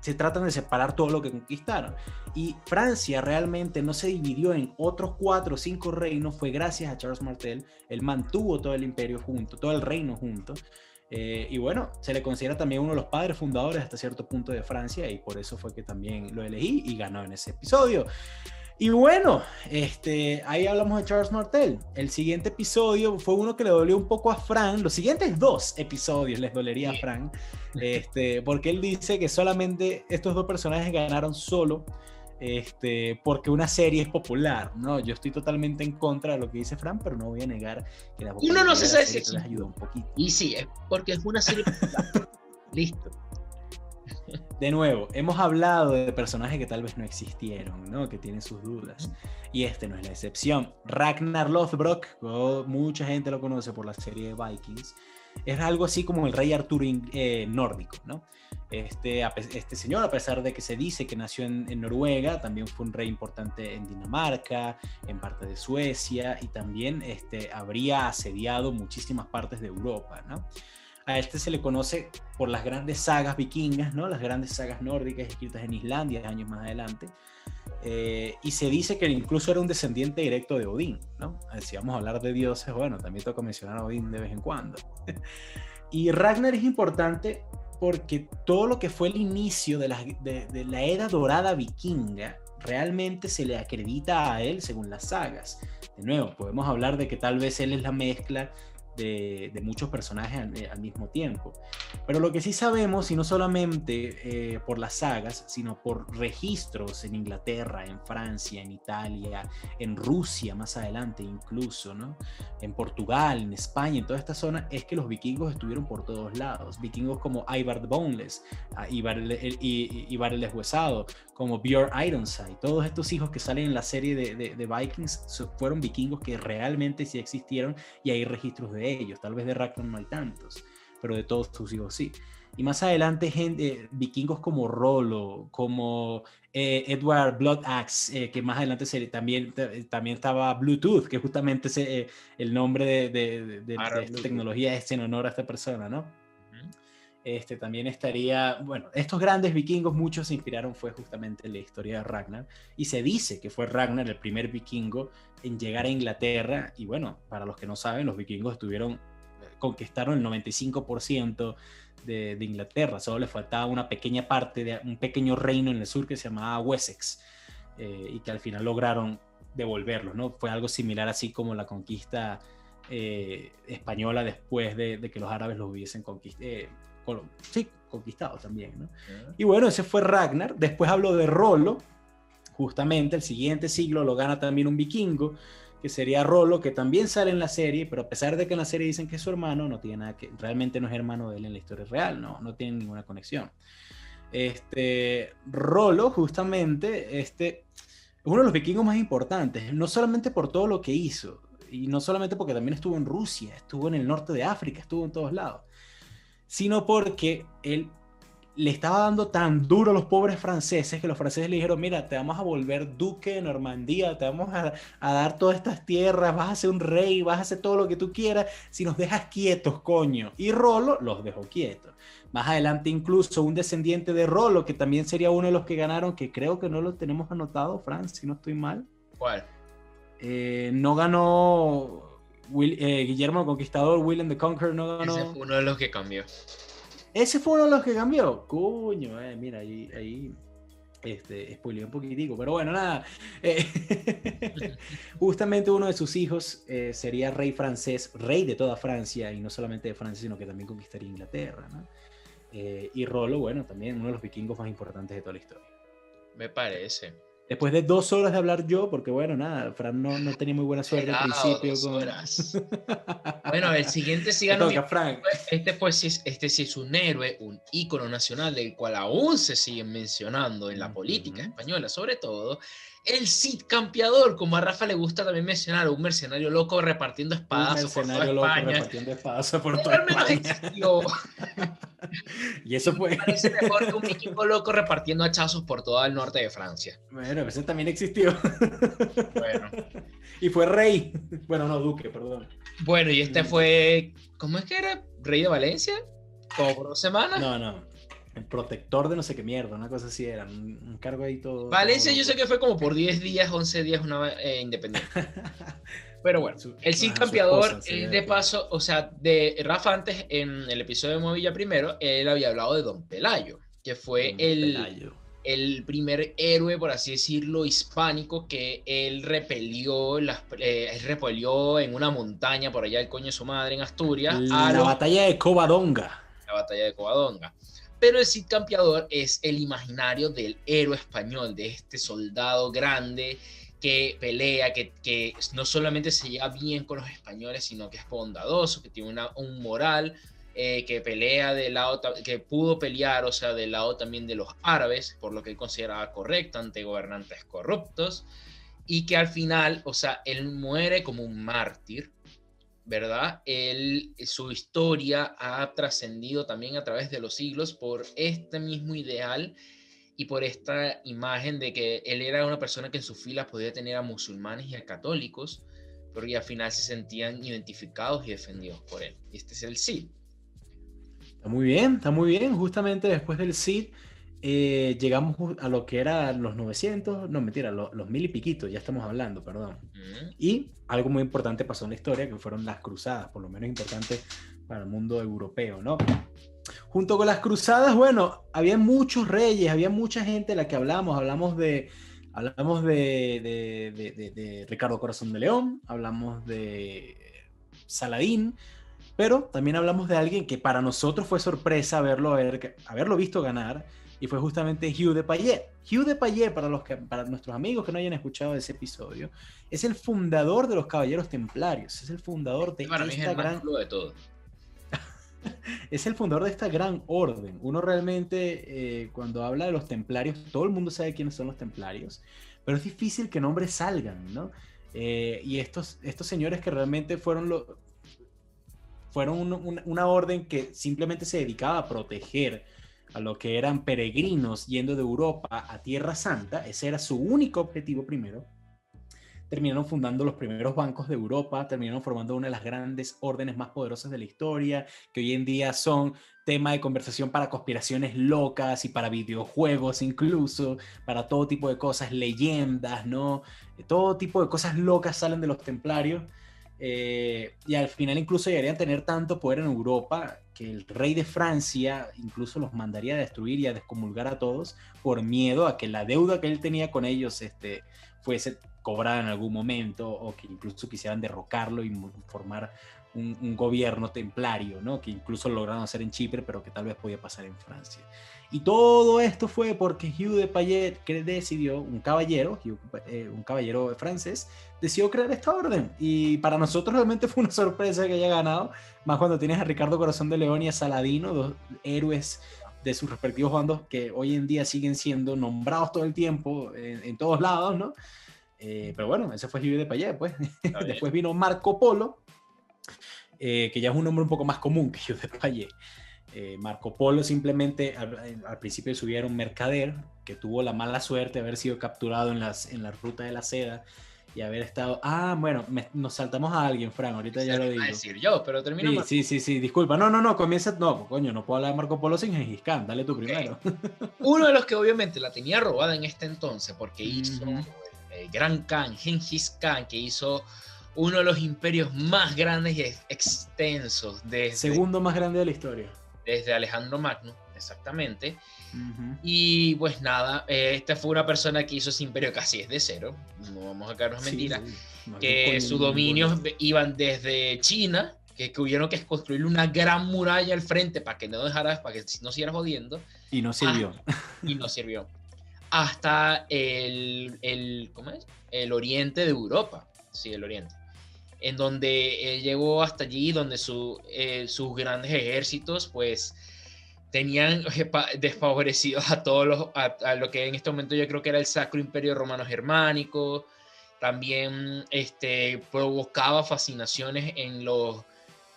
se tratan de separar todo lo que conquistaron. Y Francia realmente no se dividió en otros cuatro o cinco reinos, fue gracias a Charles Martel, él mantuvo todo el imperio junto, todo el reino junto. Eh, y bueno, se le considera también uno de los padres fundadores hasta cierto punto de Francia y por eso fue que también lo elegí y ganó en ese episodio. Y bueno, este, ahí hablamos de Charles Martel. El siguiente episodio fue uno que le dolió un poco a Frank. Los siguientes dos episodios les dolería a Frank, este, porque él dice que solamente estos dos personajes ganaron solo este, porque una serie es popular, ¿no? Yo estoy totalmente en contra de lo que dice Fran, pero no voy a negar que la Uno no se sabe si les ayuda un poquito. Y sí, porque es una serie popular. (laughs) Listo. De nuevo, hemos hablado de personajes que tal vez no existieron, ¿no? Que tienen sus dudas. Y este no es la excepción. Ragnar Lothbrok, mucha gente lo conoce por la serie de Vikings, es algo así como el rey Arturo eh, nórdico, ¿no? Este, este señor, a pesar de que se dice que nació en, Noruega, también fue un rey importante en Dinamarca, en parte de Suecia y también este, habría asediado muchísimas partes de Europa, ¿no? A este se le conoce por las grandes sagas vikingas, ¿no? Las grandes sagas nórdicas escritas en Islandia años más adelante. Eh, y se dice que incluso era un descendiente directo de Odín, ¿no? Si vamos a hablar de dioses, bueno, también toca mencionar a Odín de vez en cuando. (laughs) y Ragnar es importante porque todo lo que fue el inicio de la, de la era dorada vikinga realmente se le acredita a él según las sagas. De nuevo, podemos hablar de que tal vez él es la mezcla de, muchos personajes al, mismo tiempo. Pero lo que sí sabemos, y no solamente eh, por las sagas, sino por registros en Inglaterra, en Francia, en Italia, en Rusia más adelante incluso, ¿no? en Portugal, en España, en toda esta zona, es que los vikingos estuvieron por todos lados. Vikingos como Ivar the Boneless, ah, Ivar el, Ivar el Deshuesado, como Björn Ironside, todos estos hijos que salen en la serie de, de Vikings fueron vikingos que realmente sí existieron y hay registros de ellos. Tal vez de Ragnar no hay tantos, pero de todos sus hijos sí. Y más adelante, gente, vikingos como Rolo, como eh, Edward Blood Axe, eh, que más adelante se, también, también estaba Bluetooth, que justamente es eh, el nombre de, de, de, esta tecnología es en honor a esta persona, ¿no? Este, también estaría, bueno, estos grandes vikingos, muchos se inspiraron, fue justamente la historia de Ragnar, y se dice que fue Ragnar el primer vikingo en llegar a Inglaterra, y bueno, para los que no saben, los vikingos estuvieron, conquistaron el 95% de, Inglaterra, solo les faltaba una pequeña parte, de un pequeño reino en el sur que se llamaba Wessex, eh, y que al final lograron devolverlo, ¿no? Fue algo similar así como la conquista eh, española después de, que los árabes los hubiesen conquistado. Eh, sí, conquistado también. Y bueno, ese fue Ragnar. Después hablo de Rolo. Justamente el siguiente siglo lo gana también un vikingo, que sería Rolo, que también sale en la serie, pero a pesar de que en la serie dicen que es su hermano, no tiene nada que, realmente no es hermano de él en la historia real, no, no tiene ninguna conexión. Este, Rolo, justamente, este, es uno de los vikingos más importantes, no solamente por todo lo que hizo, y no solamente porque también estuvo en Rusia, estuvo en el norte de África, estuvo en todos lados, sino porque él le estaba dando tan duro a los pobres franceses que los franceses le dijeron, mira, te vamos a volver duque de Normandía, te vamos a, dar todas estas tierras, vas a ser un rey, vas a hacer todo lo que tú quieras, si nos dejas quietos, coño. Y Rolo los dejó quietos. Más adelante incluso un descendiente de Rolo, que también sería uno de los que ganaron, que creo que no lo tenemos anotado, Fran, si no estoy mal. ¿Cuál? Eh, no ganó eh, Guillermo el Conquistador, William the Conqueror no ganó. Ese fue uno de los que cambió. Ese fue uno de los que cambió. Coño, eh, mira, ahí, ahí este, spoileé un poquitico, pero bueno, nada. Eh, (laughs) justamente uno de sus hijos sería rey francés, rey de toda Francia, y no solamente de Francia, sino que también conquistaría Inglaterra. ¿no? y Rolo, bueno, también uno de los vikingos más importantes de toda la historia. Me parece. Después de dos horas de hablar yo, porque bueno, nada, Fran no, no tenía muy buena suerte al principio. (laughs) bueno, el siguiente sí ganó. Este, fue, este sí es un héroe, un ícono nacional del cual aún se siguen mencionando en la política española, sobre todo el Cid Campeador, como a Rafa le gusta también mencionar, un mercenario loco repartiendo espadas por toda loco repartiendo espadas por toda España. (laughs) y eso fue. Parece mejor que un equipo loco repartiendo hachazos por todo el norte de Francia. Bueno, ese también existió. bueno. Y fue rey. Bueno, no, duque, perdón. Bueno, y este fue. ¿Cómo es que era? ¿Rey de Valencia? ¿Como por dos semanas? No, no el protector de no sé qué mierda, una cosa así era, un, cargo ahí todo. Valencia yo sé que fue como por 10 días, 11 días una eh, independiente. (laughs) Pero bueno, el Cid Campeador, de paso, o sea, de Rafa antes en el episodio de Movilla primero, él había hablado de Don Pelayo, que fue el, el primer héroe, por así decirlo, hispánico que él repelió, las, eh, repelió en una montaña por allá el coño de su madre en Asturias. La, la batalla de Covadonga. La batalla de Covadonga. Pero el Cid Campeador es el imaginario del héroe español, de este soldado grande que pelea, que, no solamente se lleva bien con los españoles, sino que es bondadoso, que tiene un moral, eh, que pelea del lado, que pudo pelear, o sea, del lado también de los árabes, por lo que él consideraba correcto ante gobernantes corruptos, y que al final, o sea, él muere como un mártir, ¿verdad? Él, su historia ha trascendido también a través de los siglos por este mismo ideal y por esta imagen de que él era una persona que en sus filas podía tener a musulmanes y a católicos, pero al final se sentían identificados y defendidos por él. Este es el sí. Está muy bien, está muy bien. Justamente después del Cid eh, llegamos a lo que eran los 900, no mentira, los, mil y piquitos, ya estamos hablando, perdón. Y algo muy importante pasó en la historia, que fueron las cruzadas, por lo menos importante para el mundo europeo, ¿no? Junto con las cruzadas, bueno, había muchos reyes, había mucha gente de la que hablamos, hablamos de, hablamos de, de, de Ricardo Corazón de León, hablamos de Saladín, pero también hablamos de alguien que para nosotros fue sorpresa verlo, haberlo visto ganar, y fue justamente Hugh de Payet. Hugh de Payet, para, los que, para nuestros amigos que no hayan escuchado ese episodio, es el fundador de los Caballeros Templarios, es el fundador de esta gran... De todo. (laughs) es el fundador de esta gran orden. Uno realmente, eh, cuando habla de los templarios, todo el mundo sabe quiénes son los templarios, pero es difícil que nombres salgan, ¿no? Eh, y estos, estos señores que realmente fueron, lo, fueron una orden que simplemente se dedicaba a proteger a lo que eran peregrinos yendo de Europa a Tierra Santa, ese era su único objetivo primero, terminaron fundando los primeros bancos de Europa, terminaron formando una de las grandes órdenes más poderosas de la historia, que hoy en día son tema de conversación para conspiraciones locas y para videojuegos incluso, para todo tipo de cosas, leyendas, ¿no? Todo tipo de cosas locas salen de los templarios. Eh, y al final incluso llegarían a tener tanto poder en Europa que el rey de Francia incluso los mandaría a destruir y a descomulgar a todos por miedo a que la deuda que él tenía con ellos este, fuese cobrada en algún momento o que incluso quisieran derrocarlo y formar un, gobierno templario, ¿no? que incluso lograron hacer en Chipre, pero que tal vez podía pasar en Francia. Y todo esto fue porque Hugh de Payet que decidió, un caballero, eh, un caballero francés, decidió crear esta orden. Y para nosotros realmente fue una sorpresa que haya ganado, más cuando tienes a Ricardo Corazón de León y a Saladino, dos héroes de sus respectivos bandos que hoy en día siguen siendo nombrados todo el tiempo en, todos lados, ¿no? Eh, pero bueno, ese fue Hugh de Payet, pues. (laughs) Después vino Marco Polo, eh, que ya es un nombre un poco más común que Hugh de Payet. Eh, Marco Polo simplemente al, principio de su vida era un mercader que tuvo la mala suerte de haber sido capturado en, las, en la ruta de la seda y haber estado. Ah, bueno, nos saltamos a alguien, Fran, ahorita ya lo digo. decir yo, pero termino. Sí, sí, sí, disculpa. No, no, no, comienza. No, coño, no puedo hablar de Marco Polo sin Gengis Khan, dale tú primero. (laughs) Uno de los que obviamente la tenía robada en este entonces, porque hizo el Gran Khan, Gengis Khan, que hizo uno de los imperios más grandes y extensos. Desde, Segundo más grande de la historia. Desde Alejandro Magno, exactamente. Y pues nada, eh, esta fue una persona que hizo ese imperio casi desde cero, no vamos a quedarnos mentiras, que sus dominios iban desde China, que tuvieron que construir una gran muralla al frente para que no dejara, para que no siguiera jodiendo. Y no sirvió. y no sirvió. Hasta el, el, ¿cómo es? el oriente de Europa, sí, el oriente en donde llegó hasta allí, donde su, eh, sus grandes ejércitos, pues, tenían desfavorecidos a todos los, a, lo que en este momento yo creo que era el Sacro Imperio Romano Germánico, también este, provocaba fascinaciones en los,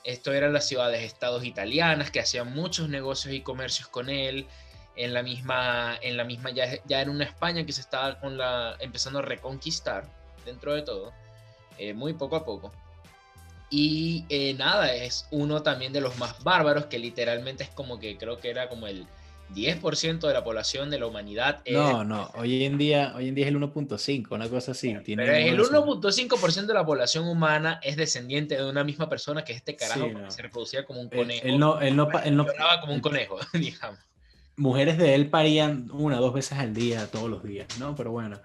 esto eran las ciudades estados italianas que hacían muchos negocios y comercios con él, en la misma, en la misma ya, ya era una España que se estaba con la, empezando a reconquistar dentro de todo, eh, muy poco a poco. Y eh, nada, es uno también de los más bárbaros, que literalmente es como que creo que era como el 10% de la población de la humanidad. No, no, hoy en día, hoy en día es el 1.5, una cosa así. Tiene pero el 1.5% de la población humana es descendiente de una misma persona que es este carajo que se reproducía como un conejo. Él, no, él no, él no como un conejo, (laughs) digamos. Mujeres de él parían una, dos veces al día, todos los días, ¿no? Pero bueno,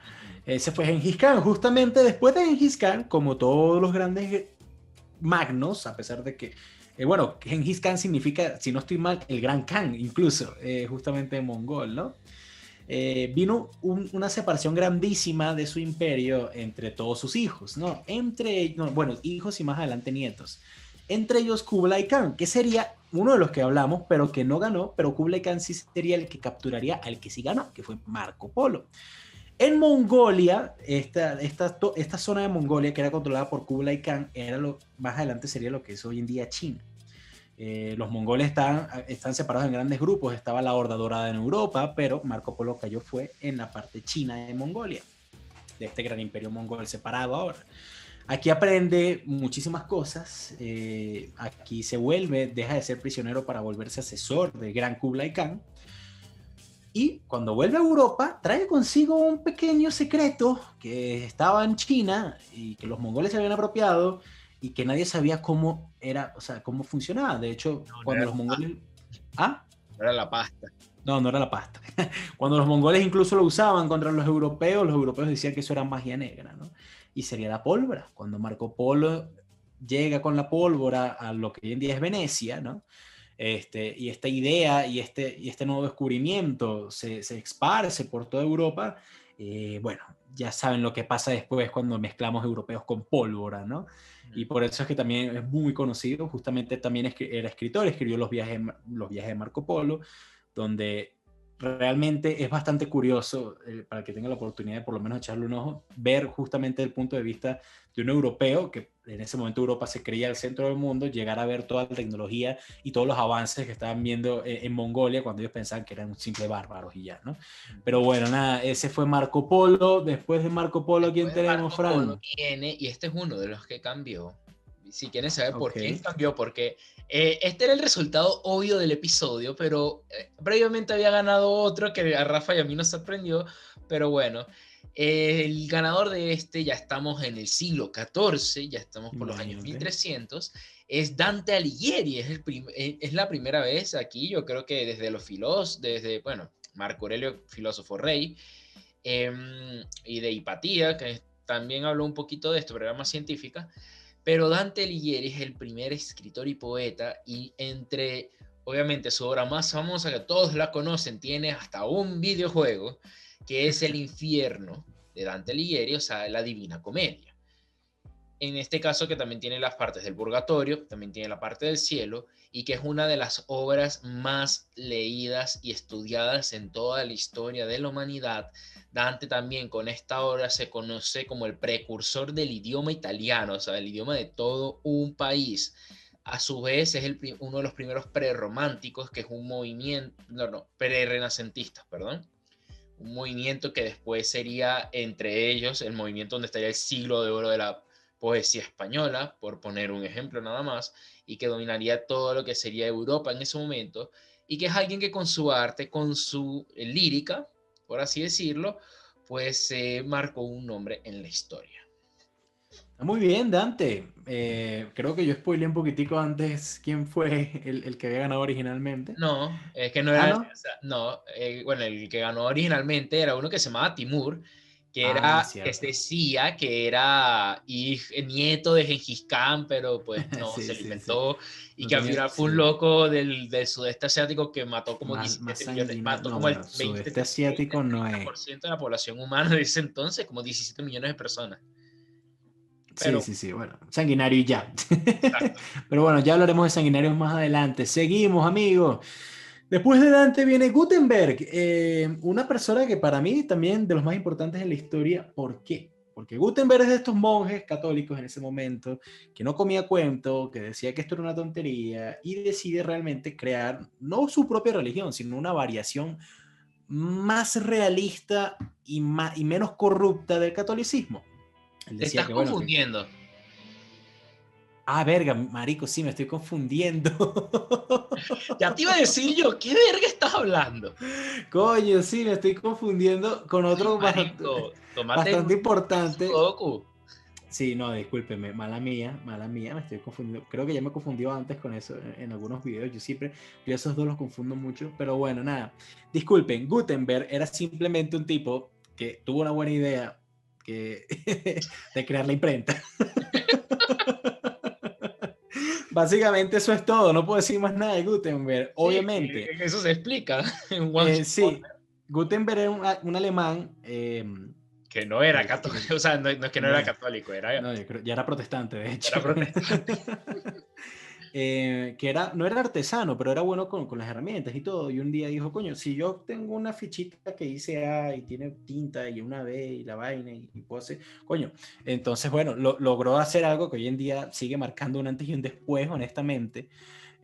ese fue Gengis Khan. Justamente después de Gengis Khan, como todos los grandes magnos, a pesar de que, eh, bueno, Genghis Khan significa, si no estoy mal, el gran Khan, incluso, eh, justamente mongol, ¿no? Eh, vino una separación grandísima de su imperio entre todos sus hijos, ¿no? Entre, bueno, hijos y más adelante nietos. Entre ellos Kublai Khan, que sería uno de los que hablamos, pero que no ganó, pero Kublai Khan sí sería el que capturaría al que sí ganó, que fue Marco Polo. En Mongolia, esta, esta, esta zona de Mongolia que era controlada por Kublai Khan, era lo, más adelante sería lo que es hoy en día China. Eh, los mongoles están, están separados en grandes grupos, estaba la Horda Dorada en Europa, pero Marco Polo cayó fue en la parte china de Mongolia, de este gran imperio mongol separado ahora. Aquí aprende muchísimas cosas. Eh, aquí se vuelve, deja de ser prisionero para volverse asesor de Gran Kublai Khan. Y cuando vuelve a Europa, trae consigo un pequeño secreto que estaba en China y que los mongoles se habían apropiado y que nadie sabía cómo era, o sea, cómo funcionaba. De hecho, cuando los mongoles... ¿Ah? No era la pasta. No, no era la pasta. (laughs) cuando los mongoles incluso lo usaban contra los europeos, los europeos decían que eso era magia negra, ¿no? Y sería la pólvora. Cuando Marco Polo llega con la pólvora a lo que hoy en día es Venecia, ¿no? Este, y esta idea y este, y este nuevo descubrimiento se, se esparce por toda Europa, eh, bueno, ya saben lo que pasa después cuando mezclamos europeos con pólvora, ¿no? Y por eso es que también es muy conocido, justamente también es que era escritor, escribió los viajes, los viajes de Marco Polo, donde realmente es bastante curioso, eh, para que tenga la oportunidad de por lo menos echarle un ojo, ver justamente el punto de vista de un europeo, que en ese momento Europa se creía el centro del mundo, llegar a ver toda la tecnología y todos los avances que estaban viendo en, en Mongolia cuando ellos pensaban que eran un simple bárbaros y ya, ¿no? Pero bueno, nada, ese fue Marco Polo. Después de Marco Polo, ¿quién tenemos, Fran? y este es uno de los que cambió si quieren saber por qué cambió, porque eh, este era el resultado obvio del episodio, pero eh, previamente había ganado otro que a Rafa y a mí nos sorprendió, pero bueno, el ganador de este, ya estamos en el siglo XIV, ya estamos por los años 1300, es Dante Alighieri, es, el eh, es la primera vez aquí, yo creo que desde los filósofos, desde, bueno, Marco Aurelio, filósofo rey, em, y de Hipatía, que también habló un poquito de esto, pero era más científica, pero Dante Alighieri es el primer escritor y poeta y entre, obviamente, su obra más famosa que todos la conocen, tiene hasta un videojuego que es El infierno de Dante Alighieri, o sea, la Divina Comedia. En este caso que también tiene las partes del purgatorio, también tiene la parte del cielo y que es una de las obras más leídas y estudiadas en toda la historia de la humanidad, Dante también con esta obra se conoce como el precursor del idioma italiano, o sea, el idioma de todo un país. A su vez es uno de los primeros prerrománticos, que es un movimiento, no, no, pre-renacentistas, perdón. Un movimiento que después sería entre ellos el movimiento donde estaría el siglo de oro de la poesía española, por poner un ejemplo nada más, y que dominaría todo lo que sería Europa en ese momento, y que es alguien que con su arte, con su lírica, por así decirlo, pues se marcó un nombre en la historia. Muy bien, Dante. Eh, creo que yo spoileé un poquitico antes quién fue el, que había ganado originalmente. No, es que no era. Ah, no, eh, bueno, el que ganó originalmente era uno que se llamaba Timur, que era, ah, que decía que era nieto de Gengis Khan, pero pues (laughs) no, se lo inventó, y que al final fue un loco del, del, sudeste asiático que mató como 17 millones, mató como el 20 asiático no es. de la población humana de ese entonces, como 17 millones de personas. sí, sí, sí, bueno, sanguinario y ya. (laughs) pero bueno, ya hablaremos de sanguinarios más adelante. Seguimos, amigos. Después de Dante viene Gutenberg, eh, una persona que para mí también de los más importantes en la historia. ¿Por qué? Porque Gutenberg es de estos monjes católicos en ese momento que no comía cuento, que decía que esto era una tontería y decide realmente crear no su propia religión, sino una variación más realista y, más, y menos corrupta del catolicismo. Te estás confundiendo. Ah, verga, marico, sí, me estoy confundiendo. (laughs) ya te iba a decir yo, ¿qué verga estás hablando? Coño, sí, me estoy confundiendo con otro bastante, bastante importante. Sí, no, discúlpeme, mala mía, mala mía, me estoy confundiendo. Creo que ya me confundió antes con eso en, algunos videos. Yo siempre, yo esos dos los confundo mucho, pero bueno, nada. Disculpen, Gutenberg era simplemente un tipo que tuvo una buena idea que, (laughs) de crear la imprenta. (laughs) Básicamente eso es todo, no puedo decir más nada de Gutenberg, obviamente. eso se explica. (laughs) Eh, sí, Gutenberg era un, alemán... Em, que no era católico, (laughs) o sea, no, es que no, era católico, era... No, ya era protestante, de hecho. Era protestante. (laughs) Eh, que era, no era artesano, pero era bueno con, con, las herramientas y todo. Y un día dijo, coño, si yo tengo una fichita que dice A y tiene tinta y una B y la vaina y, puedo hacer, coño, entonces, bueno, lo, logró hacer algo que hoy en día sigue marcando un antes y un después, honestamente.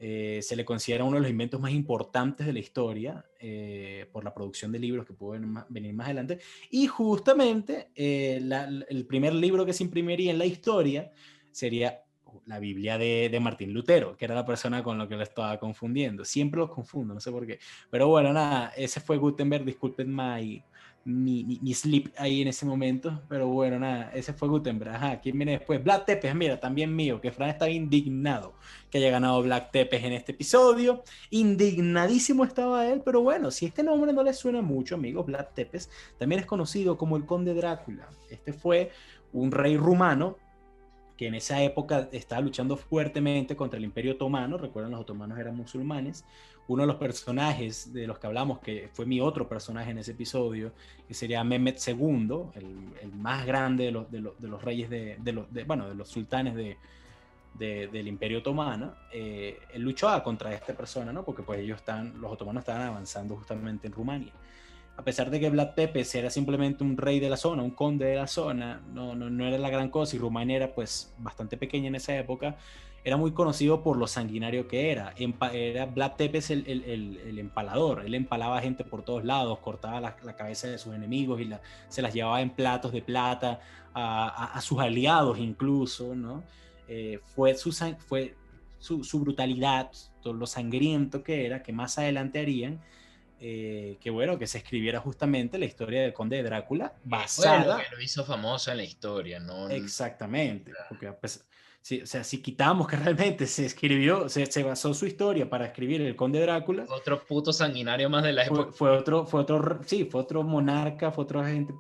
Eh, se le considera uno de los inventos más importantes de la historia eh, por la producción de libros que pueden venir más adelante. Y justamente eh, el primer libro que se imprimiría en la historia sería la Biblia de, de, Martín Lutero, que era la persona con la que lo estaba confundiendo. Siempre los confundo, no sé por qué. Pero bueno, nada, ese fue Gutenberg, disculpen my, mi, mi, slip ahí en ese momento. Pero bueno, nada, ese fue Gutenberg. Ajá, ¿quién viene después? Black Tepes, mira, también mío, que Fran estaba indignado que haya ganado Black Tepes en este episodio. Indignadísimo estaba él, pero bueno, si este nombre no le suena mucho, amigos, Black Tepes también es conocido como el Conde Drácula. Este fue un rey rumano que en esa época estaba luchando fuertemente contra el Imperio Otomano. Recuerden, los otomanos eran musulmanes uno de los personajes de los que hablamos, que fue mi otro personaje en ese episodio, que sería Mehmet II, el, más grande de los, de los, reyes de, los, bueno, de los sultanes de, del Imperio Otomano, eh, él luchaba contra esta persona, ¿no? Porque pues ellos están, los otomanos estaban avanzando justamente en Rumania. A pesar de que Vlad Tepes era simplemente un rey de la zona, un conde de la zona, no, no, no era la gran cosa y Rumania era pues bastante pequeña en esa época, era muy conocido por lo sanguinario que era. era Vlad Tepes el, el, empalador. Él empalaba gente por todos lados, cortaba la, cabeza de sus enemigos y se las llevaba en platos de plata a, sus aliados incluso, ¿no? Eh, fue su, fue su, brutalidad, todo lo sangriento que era, que más adelante harían. Eh, que bueno, que se escribiera justamente la historia del conde de Drácula basada... Bueno, que lo hizo famoso en la historia, ¿no? Exactamente, porque a pesar, o sea, si quitamos que realmente se escribió, se, se, basó su historia para escribir El Conde Drácula. Otro puto sanguinario más de la época. Fue, otro, fue otro, sí, fue otro monarca, fue otra gente,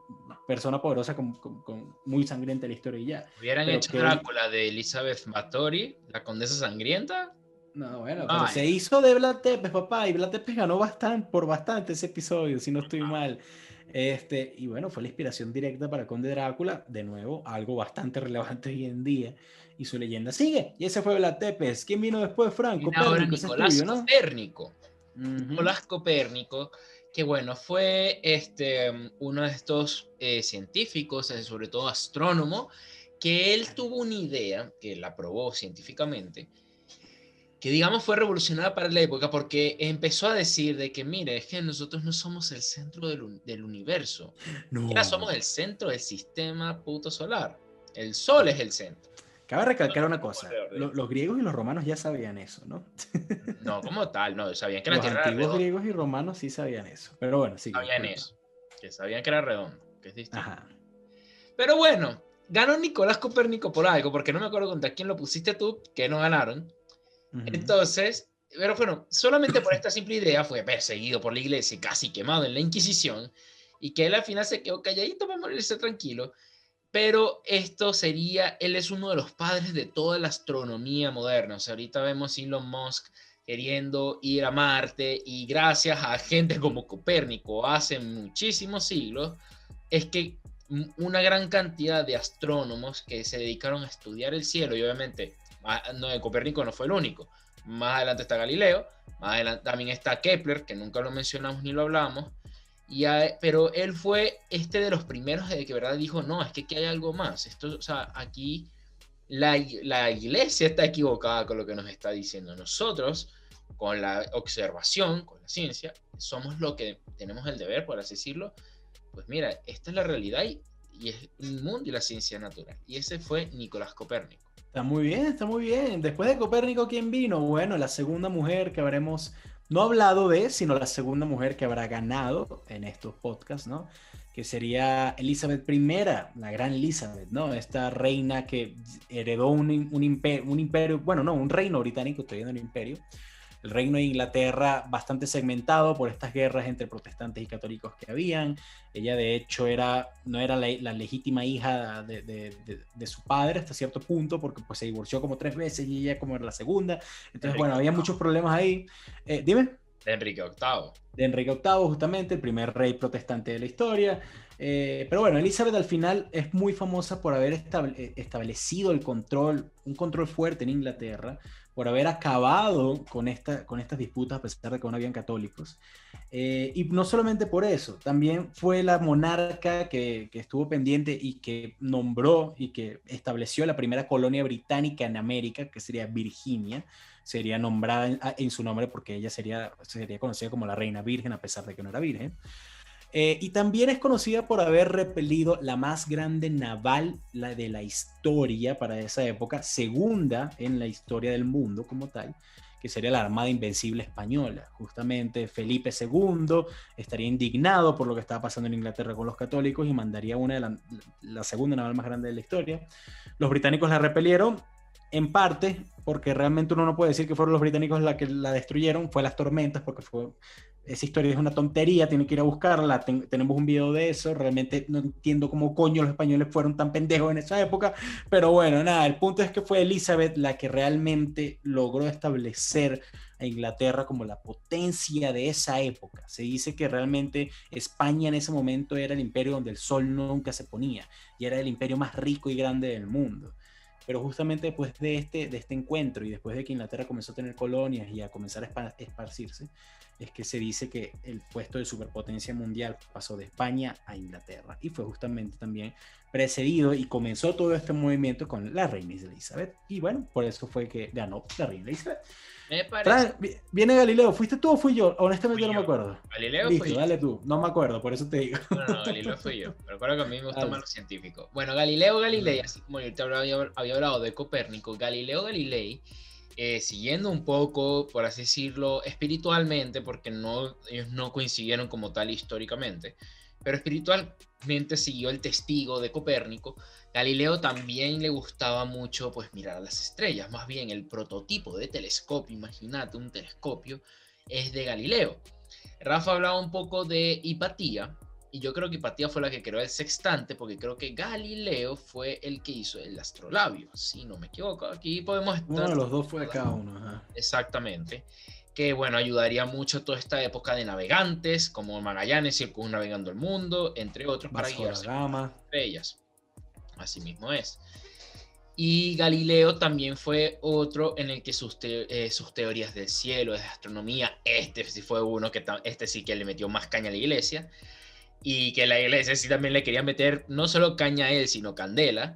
persona poderosa con, con, muy sangrienta la historia y ya. ¿Hubieran hecho Drácula de Elizabeth Bathory, la condesa sangrienta? No, bueno, pero se hizo de Vlad Tepes, papá, y Vlad Tepes ganó bastante, por bastante ese episodio, si no estoy mal. Este, y bueno, fue la inspiración directa para Conde Drácula, de nuevo, algo bastante relevante hoy en día y su leyenda sigue. Y ese fue Vlad Tepes. ¿Quién vino después? Franco. Nicolás Copérnico. Nicolás Copérnico, que bueno, fue este, uno de estos eh, científicos, eh, sobre todo astrónomo, que él tuvo una idea, que la probó científicamente, que digamos fue revolucionada para la época porque empezó a decir de que, mire, es que nosotros no somos el centro del, del universo, no. somos el centro del sistema puto solar. El Sol es el centro. Cabe recalcar una cosa, los, griegos y los romanos ya sabían eso, ¿no? (laughs) no, como tal, no, sabían que la los Tierra era redonda. Los griegos y romanos sí sabían eso, pero bueno, sí. Sabían eso, que sabían que era redondo, que es distinto. Ajá. Pero bueno, ganó Nicolás Copérnico por algo, porque no me acuerdo contra quién lo pusiste tú, que no ganaron. Entonces, pero bueno, solamente por esta simple idea fue perseguido por la iglesia casi quemado en la Inquisición, y que él al final se quedó calladito para morirse tranquilo, pero esto sería, él es uno de los padres de toda la astronomía moderna. O sea, ahorita vemos Elon Musk queriendo ir a Marte y gracias a gente como Copérnico hace muchísimos siglos, es que una gran cantidad de astrónomos que se dedicaron a estudiar el cielo, y obviamente no, Copérnico no fue el único, más adelante está Galileo, más adelante también está Kepler, que nunca lo mencionamos ni lo hablamos, pero él fue este de los primeros de que verdad dijo, no, es que aquí hay algo más. Esto, o sea, aquí la, la, iglesia está equivocada con lo que nos está diciendo. Nosotros, con la observación, con la ciencia, somos lo que tenemos el deber, por así decirlo. Pues mira, esta es la realidad y, y es el mundo y la ciencia natural. Y ese fue Nicolás Copérnico. Está muy bien, está muy bien. Después de Copérnico, ¿quién vino? Bueno, la segunda mujer que habremos no hablado de, sino la segunda mujer que habrá ganado en estos podcasts, ¿no? Que sería Elizabeth I, la gran Elizabeth, ¿no? Esta reina que heredó un, imperio, un imperio, bueno, no, un reino británico, estoy viendo un imperio, el reino de Inglaterra bastante segmentado por estas guerras entre protestantes y católicos que habían. Ella de hecho era, no era la, legítima hija de, su padre hasta cierto punto, porque pues se divorció como tres veces y ella como era la segunda. Entonces, bueno, había muchos problemas ahí. Eh, dime. De Enrique VIII. De Enrique VIII, justamente, el primer rey protestante de la historia. Eh, pero bueno, Elizabeth al final es muy famosa por haber eh, establecido el control, un control fuerte en Inglaterra, por haber acabado con, esta, con estas disputas a pesar de que no habían católicos. Eh, y no solamente por eso, también fue la monarca que, que, estuvo pendiente y que nombró y que estableció la primera colonia británica en América, que sería Virginia. Sería nombrada en, en su nombre porque ella sería, sería conocida como la reina virgen a pesar de que no era virgen. Eh, y también es conocida por haber repelido la más grande naval la de la historia para esa época, segunda en la historia del mundo como tal, que sería la Armada Invencible Española. Justamente Felipe II estaría indignado por lo que estaba pasando en Inglaterra con los católicos y mandaría una de la, la segunda naval más grande de la historia. Los británicos la repelieron en parte porque realmente uno no puede decir que fueron los británicos la que la destruyeron, fue las tormentas, porque fue esa historia es una tontería, tiene que ir a buscarla, tenemos un video de eso, realmente no entiendo cómo coño los españoles fueron tan pendejos en esa época, pero bueno, nada, el punto es que fue Elizabeth la que realmente logró establecer a Inglaterra como la potencia de esa época. Se dice que realmente España en ese momento era el imperio donde el sol nunca se ponía y era el imperio más rico y grande del mundo pero justamente después de este, de este encuentro y después de que Inglaterra comenzó a tener colonias y a comenzar a esparcirse, es que se dice que el puesto de superpotencia mundial pasó de España a Inglaterra y fue justamente también precedido y comenzó todo este movimiento con la reina Elizabeth y bueno, por eso fue que ganó la reina Elizabeth. Me parece. viene Galileo, ¿fuiste tú o fui yo? Honestamente no me acuerdo. Galileo Listo, dale tú, no me acuerdo, por eso te digo. No, no, Galileo fui yo, pero creo que a mí me gusta más lo científico. Bueno, Galileo Galilei, así como yo te había, había hablado de Copérnico, Galileo Galilei eh, siguiendo un poco, por así decirlo, espiritualmente, porque no, ellos no coincidieron como tal históricamente, pero espiritualmente siguió el testigo de Copérnico. Galileo también le gustaba mucho pues mirar las estrellas, más bien el prototipo de telescopio, imagínate un telescopio, es de Galileo. Rafa hablaba un poco de Hipatía, y yo creo que Hipatía fue la que creó el sextante, porque creo que Galileo fue el que hizo el astrolabio, si no me equivoco. Aquí podemos estar. Uno de los dos fue cada uno. Exactamente. Que bueno, ayudaría mucho toda esta época de navegantes, como Magallanes, navegando el mundo, entre otros, para guiarse estrellas. Así mismo es. Y Galileo también fue otro en el que sus, eh, sus teorías del cielo, de astronomía, este sí fue uno que este sí que le metió más caña a la iglesia y que la iglesia sí también le quería meter no solo caña a él, sino candela.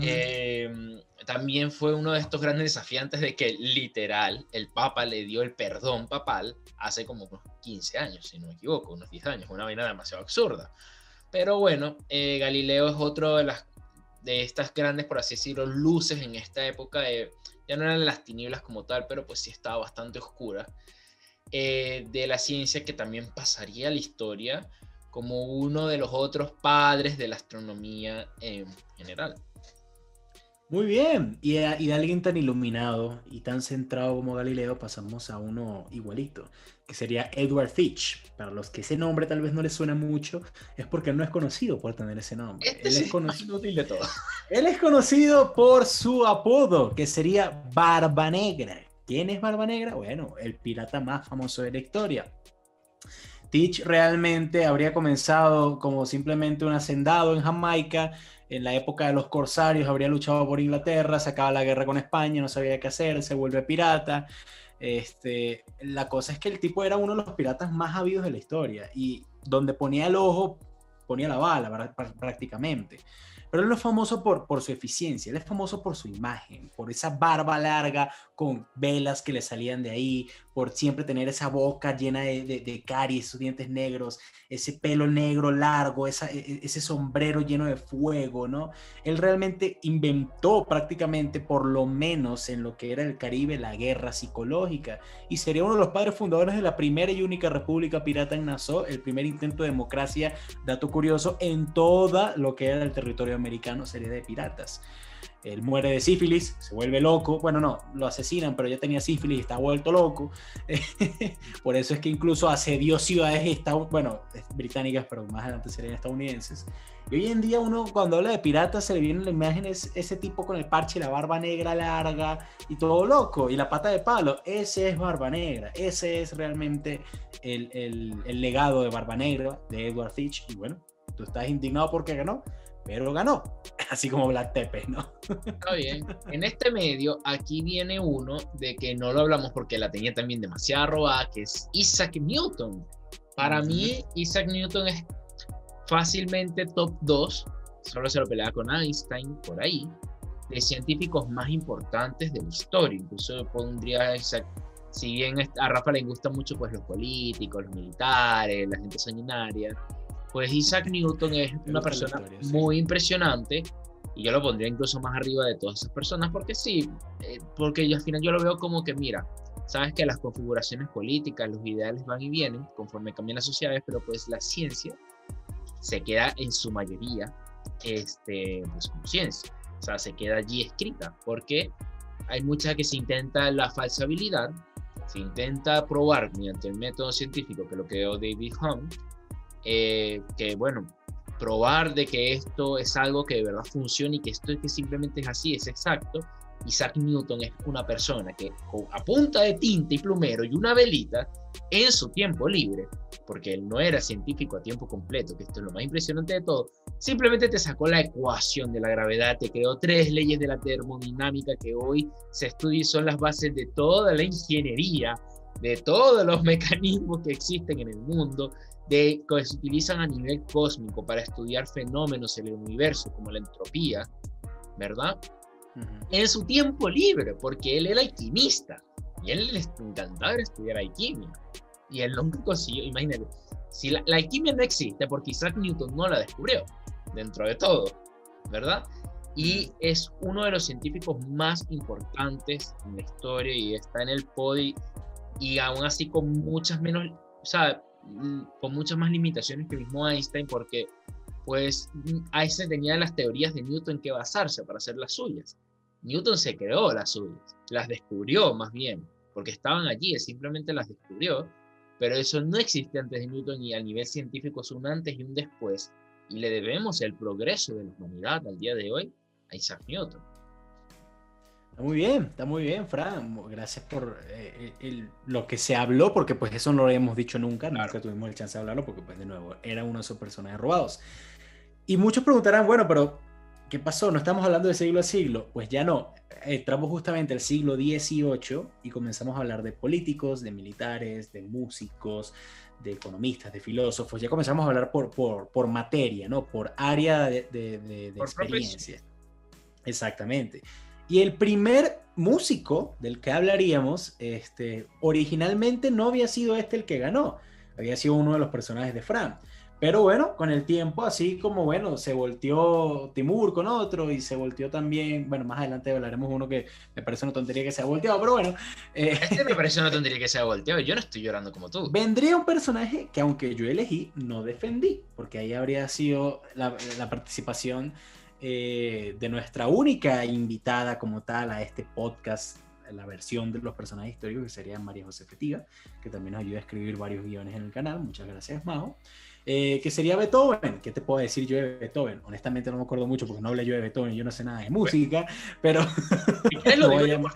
Em, también fue uno de estos grandes desafiantes de que literal el Papa le dio el perdón papal hace como unos 15 años, si no me equivoco, unos 10 años, una vaina demasiado absurda. Pero bueno, eh, Galileo es otro de las de estas grandes, por así decirlo, luces en esta época. ya no eran las tinieblas como tal, pero pues sí estaba bastante oscura. Eh, de la ciencia que también pasaría a la historia como uno de los otros padres de la astronomía en general. Muy bien, y, de alguien tan iluminado y tan centrado como Galileo pasamos a uno igualito, que sería Edward Fitch. Para los que ese nombre tal vez no les suena mucho, es porque no es conocido por tener ese nombre. Este Él es conocido de todo. (laughs) Él es conocido por su apodo, que sería Barba Negra. ¿Quién es Barba Negra? Bueno, el pirata más famoso de la historia. Teach realmente habría comenzado como simplemente un hacendado en Jamaica. En la época de los corsarios habría luchado por Inglaterra, se acaba la guerra con España, no sabía qué hacer, se vuelve pirata. Este, la cosa es que el tipo era uno de los piratas más habidos de la historia y donde ponía el ojo, ponía la bala prácticamente. Pero él no es famoso por, por su eficiencia, él es famoso por su imagen, por esa barba larga con velas que le salían de ahí, por siempre tener esa boca llena de, de, caries, esos dientes negros, ese pelo negro largo, e, e, ese sombrero lleno de fuego, ¿no? Él realmente inventó prácticamente, por lo menos en lo que era el Caribe, la guerra psicológica y sería uno de los padres fundadores de la primera y única república pirata en Nassau, el primer intento de democracia, dato curioso, en toda lo que era el territorio americano, serie de piratas él muere de sífilis, se vuelve loco, bueno, no, lo asesinan, pero ya tenía sífilis y está vuelto loco. (laughs) Por eso es que incluso asedió ciudades, bueno, británicas, pero más adelante serían estadounidenses. Y hoy en día uno cuando habla de piratas se le viene la imagen es ese tipo con el parche, la barba negra larga y todo loco, y la pata de palo, ese es Barba Negra, ese es realmente el, legado de Barba Negra, de Edward Fitch, y bueno, tú estás indignado porque ganó, pero ganó, (laughs) así como Black Tepe, ¿no? Está bien. En este medio, aquí viene uno de que no lo hablamos porque la tenía también demasiado robada, que es Isaac Newton. Para mí, Isaac Newton es fácilmente top 2, solo se lo pelea con Einstein por ahí, de científicos más importantes de la historia. Incluso pondría a Isaac, si bien a Rafa le gusta mucho pues los políticos, los militares, la gente sanguinaria, pues Isaac Newton es una persona muy impresionante y yo lo pondría incluso más arriba de todas esas personas porque sí, eh, porque yo, al final yo lo veo como que mira, sabes que las configuraciones políticas, los ideales van y vienen conforme cambian las sociedades, pero pues la ciencia se queda en su mayoría este, pues como ciencia, o sea, se queda allí escrita porque hay muchas que se intenta la falsabilidad, se intenta probar mediante el método científico que lo creó David Hume, eh, que bueno, probar de que esto es algo que de verdad funciona y que esto que simplemente es así, es exacto. Isaac Newton es una persona que a punta de tinta y plumero y una velita en su tiempo libre, porque él no era científico a tiempo completo, que esto es lo más impresionante de todo, simplemente te sacó la ecuación de la gravedad, te creó tres leyes de la termodinámica que hoy se estudian y son las bases de toda la ingeniería, de todos los (laughs) mecanismos que existen en el mundo, de, que se utilizan a nivel cósmico para estudiar fenómenos en el universo como la entropía, ¿verdad? En su tiempo libre, porque él era alquimista y él le encantaba estudiar alquimia. Y él nunca consiguió, imagínate, si la, alquimia no existe porque Isaac Newton no la descubrió, dentro de todo, ¿verdad? Y es uno de los científicos más importantes en la historia y está en el podio y aún así con muchas menos, o sea, Mm, con muchas más limitaciones que el mismo Einstein, porque pues Einstein tenía las teorías de Newton que basarse para hacer las suyas. Newton se creó las suyas, las descubrió más bien, porque estaban allí, simplemente las descubrió, pero eso no existe antes de Newton y a nivel científico es un antes y un después, y le debemos el progreso de la humanidad al día de hoy a Isaac Newton muy bien, está muy bien, Fran. Gracias por eh, lo que se habló, porque pues eso no lo habíamos dicho nunca, nunca tuvimos el chance de hablarlo, porque pues de nuevo, era uno de esos personajes robados. Y muchos preguntarán, bueno, pero ¿qué pasó? ¿No estamos hablando de siglo a siglo? Pues ya no. Entramos justamente al siglo XVIII y comenzamos a hablar de políticos, de militares, de músicos, de economistas, de filósofos. Ya comenzamos a hablar por, por, por materia, ¿no? Por área de, de, de, de experiencia. Exactamente. Y el primer músico del que hablaríamos, este, originalmente no había sido este el que ganó, había sido uno de los personajes de Fran. Pero bueno, con el tiempo, así como bueno, se volteó Timur con otro y se volteó también, bueno, más adelante hablaremos uno que me parece una tontería que se ha volteado, pero bueno. Eh, este me parece una tontería que se ha volteado, yo no estoy llorando como tú. Vendría un personaje que aunque yo elegí, no defendí, porque ahí habría sido la, la participación eh, de nuestra única invitada como tal a este podcast, la versión de los personajes históricos, que sería María José Fetiga, que también nos ayuda a escribir varios guiones en el canal. Muchas gracias, Majo. Eh, que sería Beethoven. ¿Qué te puedo decir yo de Beethoven? Honestamente no me acuerdo mucho porque no hablé yo de Beethoven, yo no sé nada de música, pero... lo (laughs) digo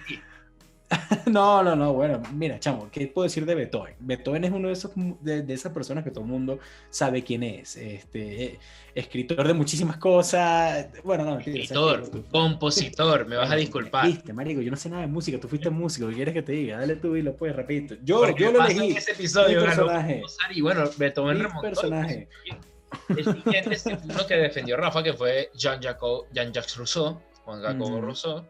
(laughs) no, no, no, bueno, mira, chamo, ¿qué puedo decir de Beethoven? Beethoven es uno de, esos, de, esas personas que todo el mundo sabe quién es. Este, eh, escritor de muchísimas cosas. Bueno, no, escritor, compositor, me vas a disculpar. Viste, marico, yo no sé nada de música, tú fuiste músico, ¿qué quieres que te diga? Dale tú y lo puedes, repito. Yo, yo lo elegí. En ese episodio, mi personaje. Y bueno, Beethoven remontó. personaje. El siguiente es uno que defendió Rafa, que fue Jean-Jacques Rousseau, Juan Jacobo Rousseau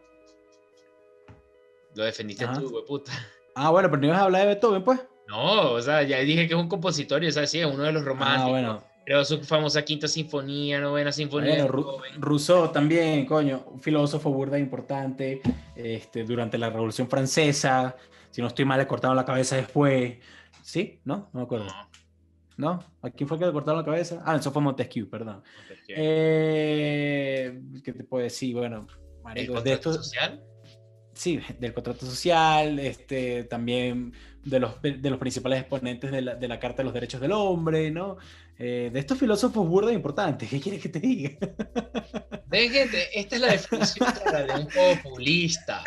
lo defendiste tú, güey, puta. (laughs) Ah, bueno, pero no ibas a hablar de Beethoven, pues. No, o sea, ya dije que es un compositor, o sea, sí, es uno de los románticos. Ah, bueno. Creo su famosa quinta sinfonía, novena sinfonía. Bueno, Rousseau también, coño, un filósofo burda importante, este, durante la Revolución Francesa, si no estoy mal, le cortaron la cabeza después. ¿Sí? ¿No? No me acuerdo. No. ¿A quién fue que le cortaron la cabeza? Ah, eso fue Montesquieu, perdón. Eh, ¿Qué te puedo decir? Bueno, marico, de esto... social? Sí, del contrato social, este, también de los, de los principales exponentes de la, de la, Carta de los Derechos del Hombre, ¿no? Eh, de estos filósofos burda importantes, ¿qué quieres que te diga? (laughs) gente, esta es la definición de un populista.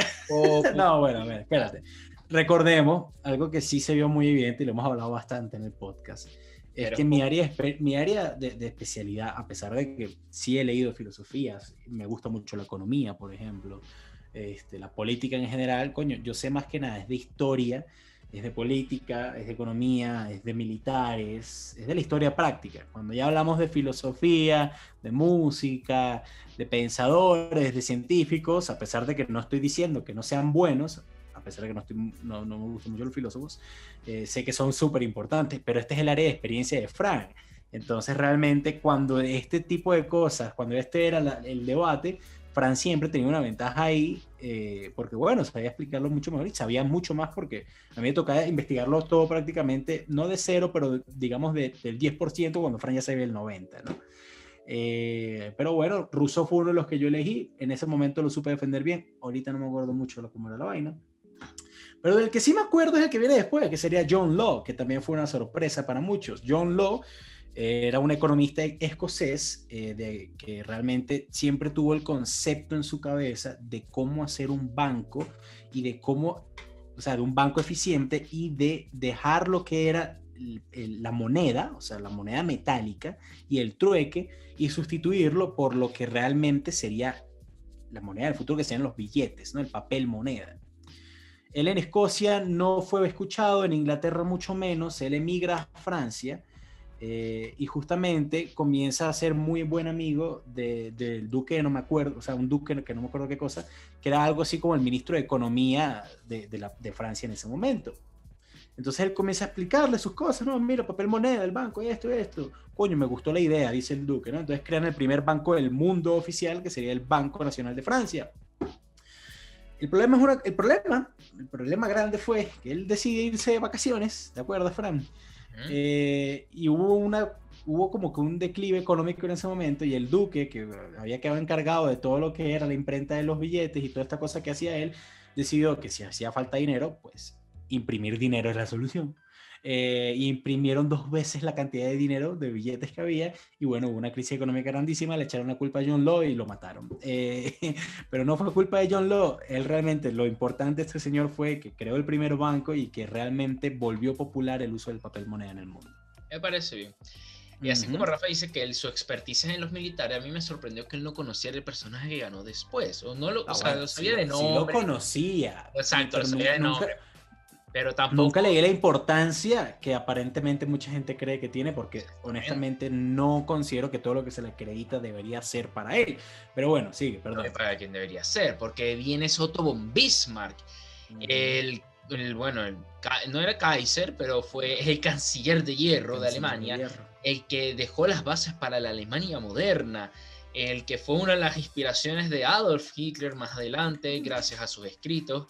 No, bueno, a ver, espérate. Recordemos algo que sí se vio muy evidente y lo hemos hablado bastante en el podcast. Es que mi área, mi área de, de, especialidad, a pesar de que sí he leído filosofías, me gusta mucho la economía, por ejemplo, este, la política en general, coño, yo sé más que nada, es de historia, es de política, es de economía, es de militares, es de la historia práctica. Cuando ya hablamos de filosofía, de música, de pensadores, de científicos, a pesar de que no estoy diciendo que no sean buenos, a pesar de que no, estoy, no, no me gustan mucho los filósofos, eh, sé que son súper importantes, pero este es el área de experiencia de Frank. Entonces realmente cuando este tipo de cosas, cuando este era el debate, Fran siempre tenía una ventaja ahí, eh, porque bueno, sabía explicarlo mucho mejor y sabía mucho más porque a mí me tocaba investigarlo todo prácticamente, no de cero, pero digamos de, del 10% cuando Fran ya sabía el 90%, ¿no? Eh, pero bueno, Russo fue uno de los que yo elegí, en ese momento lo supe defender bien, ahorita no me acuerdo mucho de cómo era la vaina. Pero del que sí me acuerdo es el que viene después, que sería John Law, que también fue una sorpresa para muchos. John Law era un economista escocés eh, de, que realmente siempre tuvo el concepto en su cabeza de cómo hacer un banco y de cómo, o sea, de un banco eficiente y de dejar lo que era la moneda, o sea, la moneda metálica y el trueque y sustituirlo por lo que realmente sería la moneda del futuro, que serían los billetes, ¿no? El papel moneda. Él en Escocia no fue escuchado, en Inglaterra mucho menos, él emigra a Francia eh, y justamente comienza a ser muy buen amigo del duque, no me acuerdo, o sea, un duque que no me acuerdo qué cosa, que era algo así como el ministro de Economía de, de, Francia en ese momento. Entonces él comienza a explicarle sus cosas, no, mira, papel moneda, el banco, esto, esto. Coño, me gustó la idea, dice el duque, ¿no? Entonces crean el primer banco del mundo oficial, que sería el Banco Nacional de Francia. El problema, es el problema, el problema grande fue que él decide irse de vacaciones, ¿de acuerdo, Fran? Eh, y hubo una hubo como que un declive económico en ese momento y el duque, que había quedado encargado de todo lo que era la imprenta de los billetes y toda esta cosa que hacía él, decidió que si hacía falta dinero, pues imprimir dinero es la solución. Eh, imprimieron dos veces la cantidad de dinero de billetes que había y bueno, hubo una crisis económica grandísima, le echaron la culpa a John Law y lo mataron. (laughs) Eh, pero no fue culpa de John Law, él realmente, lo importante de este señor fue que creó el primer banco y que realmente volvió popular el uso del papel moneda en el mundo. Me parece bien. Y así como Rafa dice que él, su expertise en los militares, a mí me sorprendió que él no conociera el personaje que ganó después. O no lo, o ah, sea, lo sabía de nombre. Sí lo conocía. Exacto, lo sabía de nombre. Pero tampoco... Nunca le di la importancia que aparentemente mucha gente cree que tiene, porque honestamente no considero que todo lo que se le acredita debería ser para él. Pero bueno, sigue, perdón. para quien debería ser, porque viene Otto von Bismarck, el, bueno, no era Kaiser, pero fue el (laughs) canciller de hierro de Alemania, el que dejó las bases para la Alemania moderna, el que fue una de las inspiraciones de Adolf Hitler más adelante, gracias a sus escritos.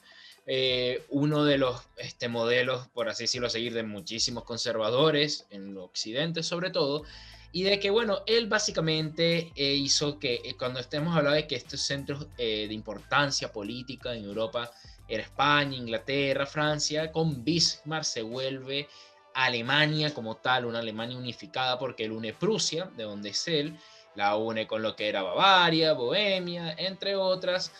Eh, uno de los este, modelos, por así decirlo, a seguir de muchísimos conservadores, en Occidente sobre todo, y de que, bueno, él básicamente eh, hizo que eh, cuando estemos hablando de que estos centros de importancia política en Europa era España, Inglaterra, Francia, con Bismarck se vuelve Alemania como tal, una Alemania unificada, porque él une Prusia, de donde es él, la une con lo que era Bavaria, Bohemia, entre otras,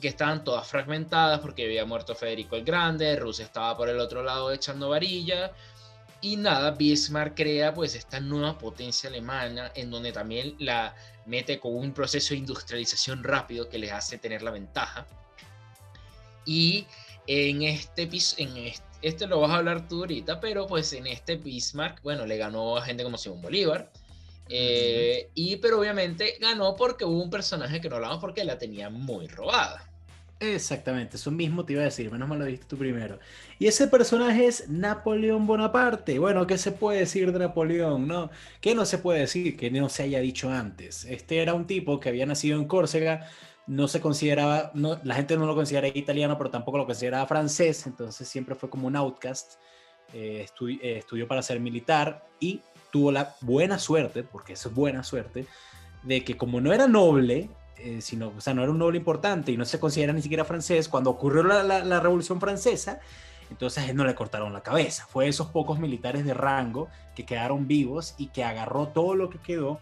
que estaban todas fragmentadas porque había muerto Federico el Grande, Rusia estaba por el otro lado echando varilla. Y nada, Bismarck crea pues esta nueva potencia alemana en donde también la mete con un proceso de industrialización rápido que les hace tener la ventaja. Y en este, en este, este lo vas a hablar tú ahorita, pero pues en este Bismarck, bueno, le ganó a gente como Simón Bolívar, eh, y pero obviamente ganó porque hubo un personaje que no hablamos porque la tenía muy robada. Exactamente, eso mismo te iba a decir, menos mal lo dijiste tú primero. Y ese personaje es Napoleón Bonaparte. Bueno, ¿qué se puede decir de Napoleón? No, ¿qué no se puede decir que no se haya dicho antes? Este era un tipo que había nacido en Córcega, no se consideraba, no, la gente no lo consideraba italiano, pero tampoco lo consideraba francés, entonces siempre fue como un outcast. Eh, eh, estudió para ser militar y tuvo la buena suerte, porque eso es buena suerte, de que como no era noble, eh, sino, o sea, no era un noble importante y no se considera ni siquiera francés, cuando ocurrió la, la, Revolución Francesa, entonces no le cortaron la cabeza. Fue esos pocos militares de rango que quedaron vivos y que agarró todo lo que quedó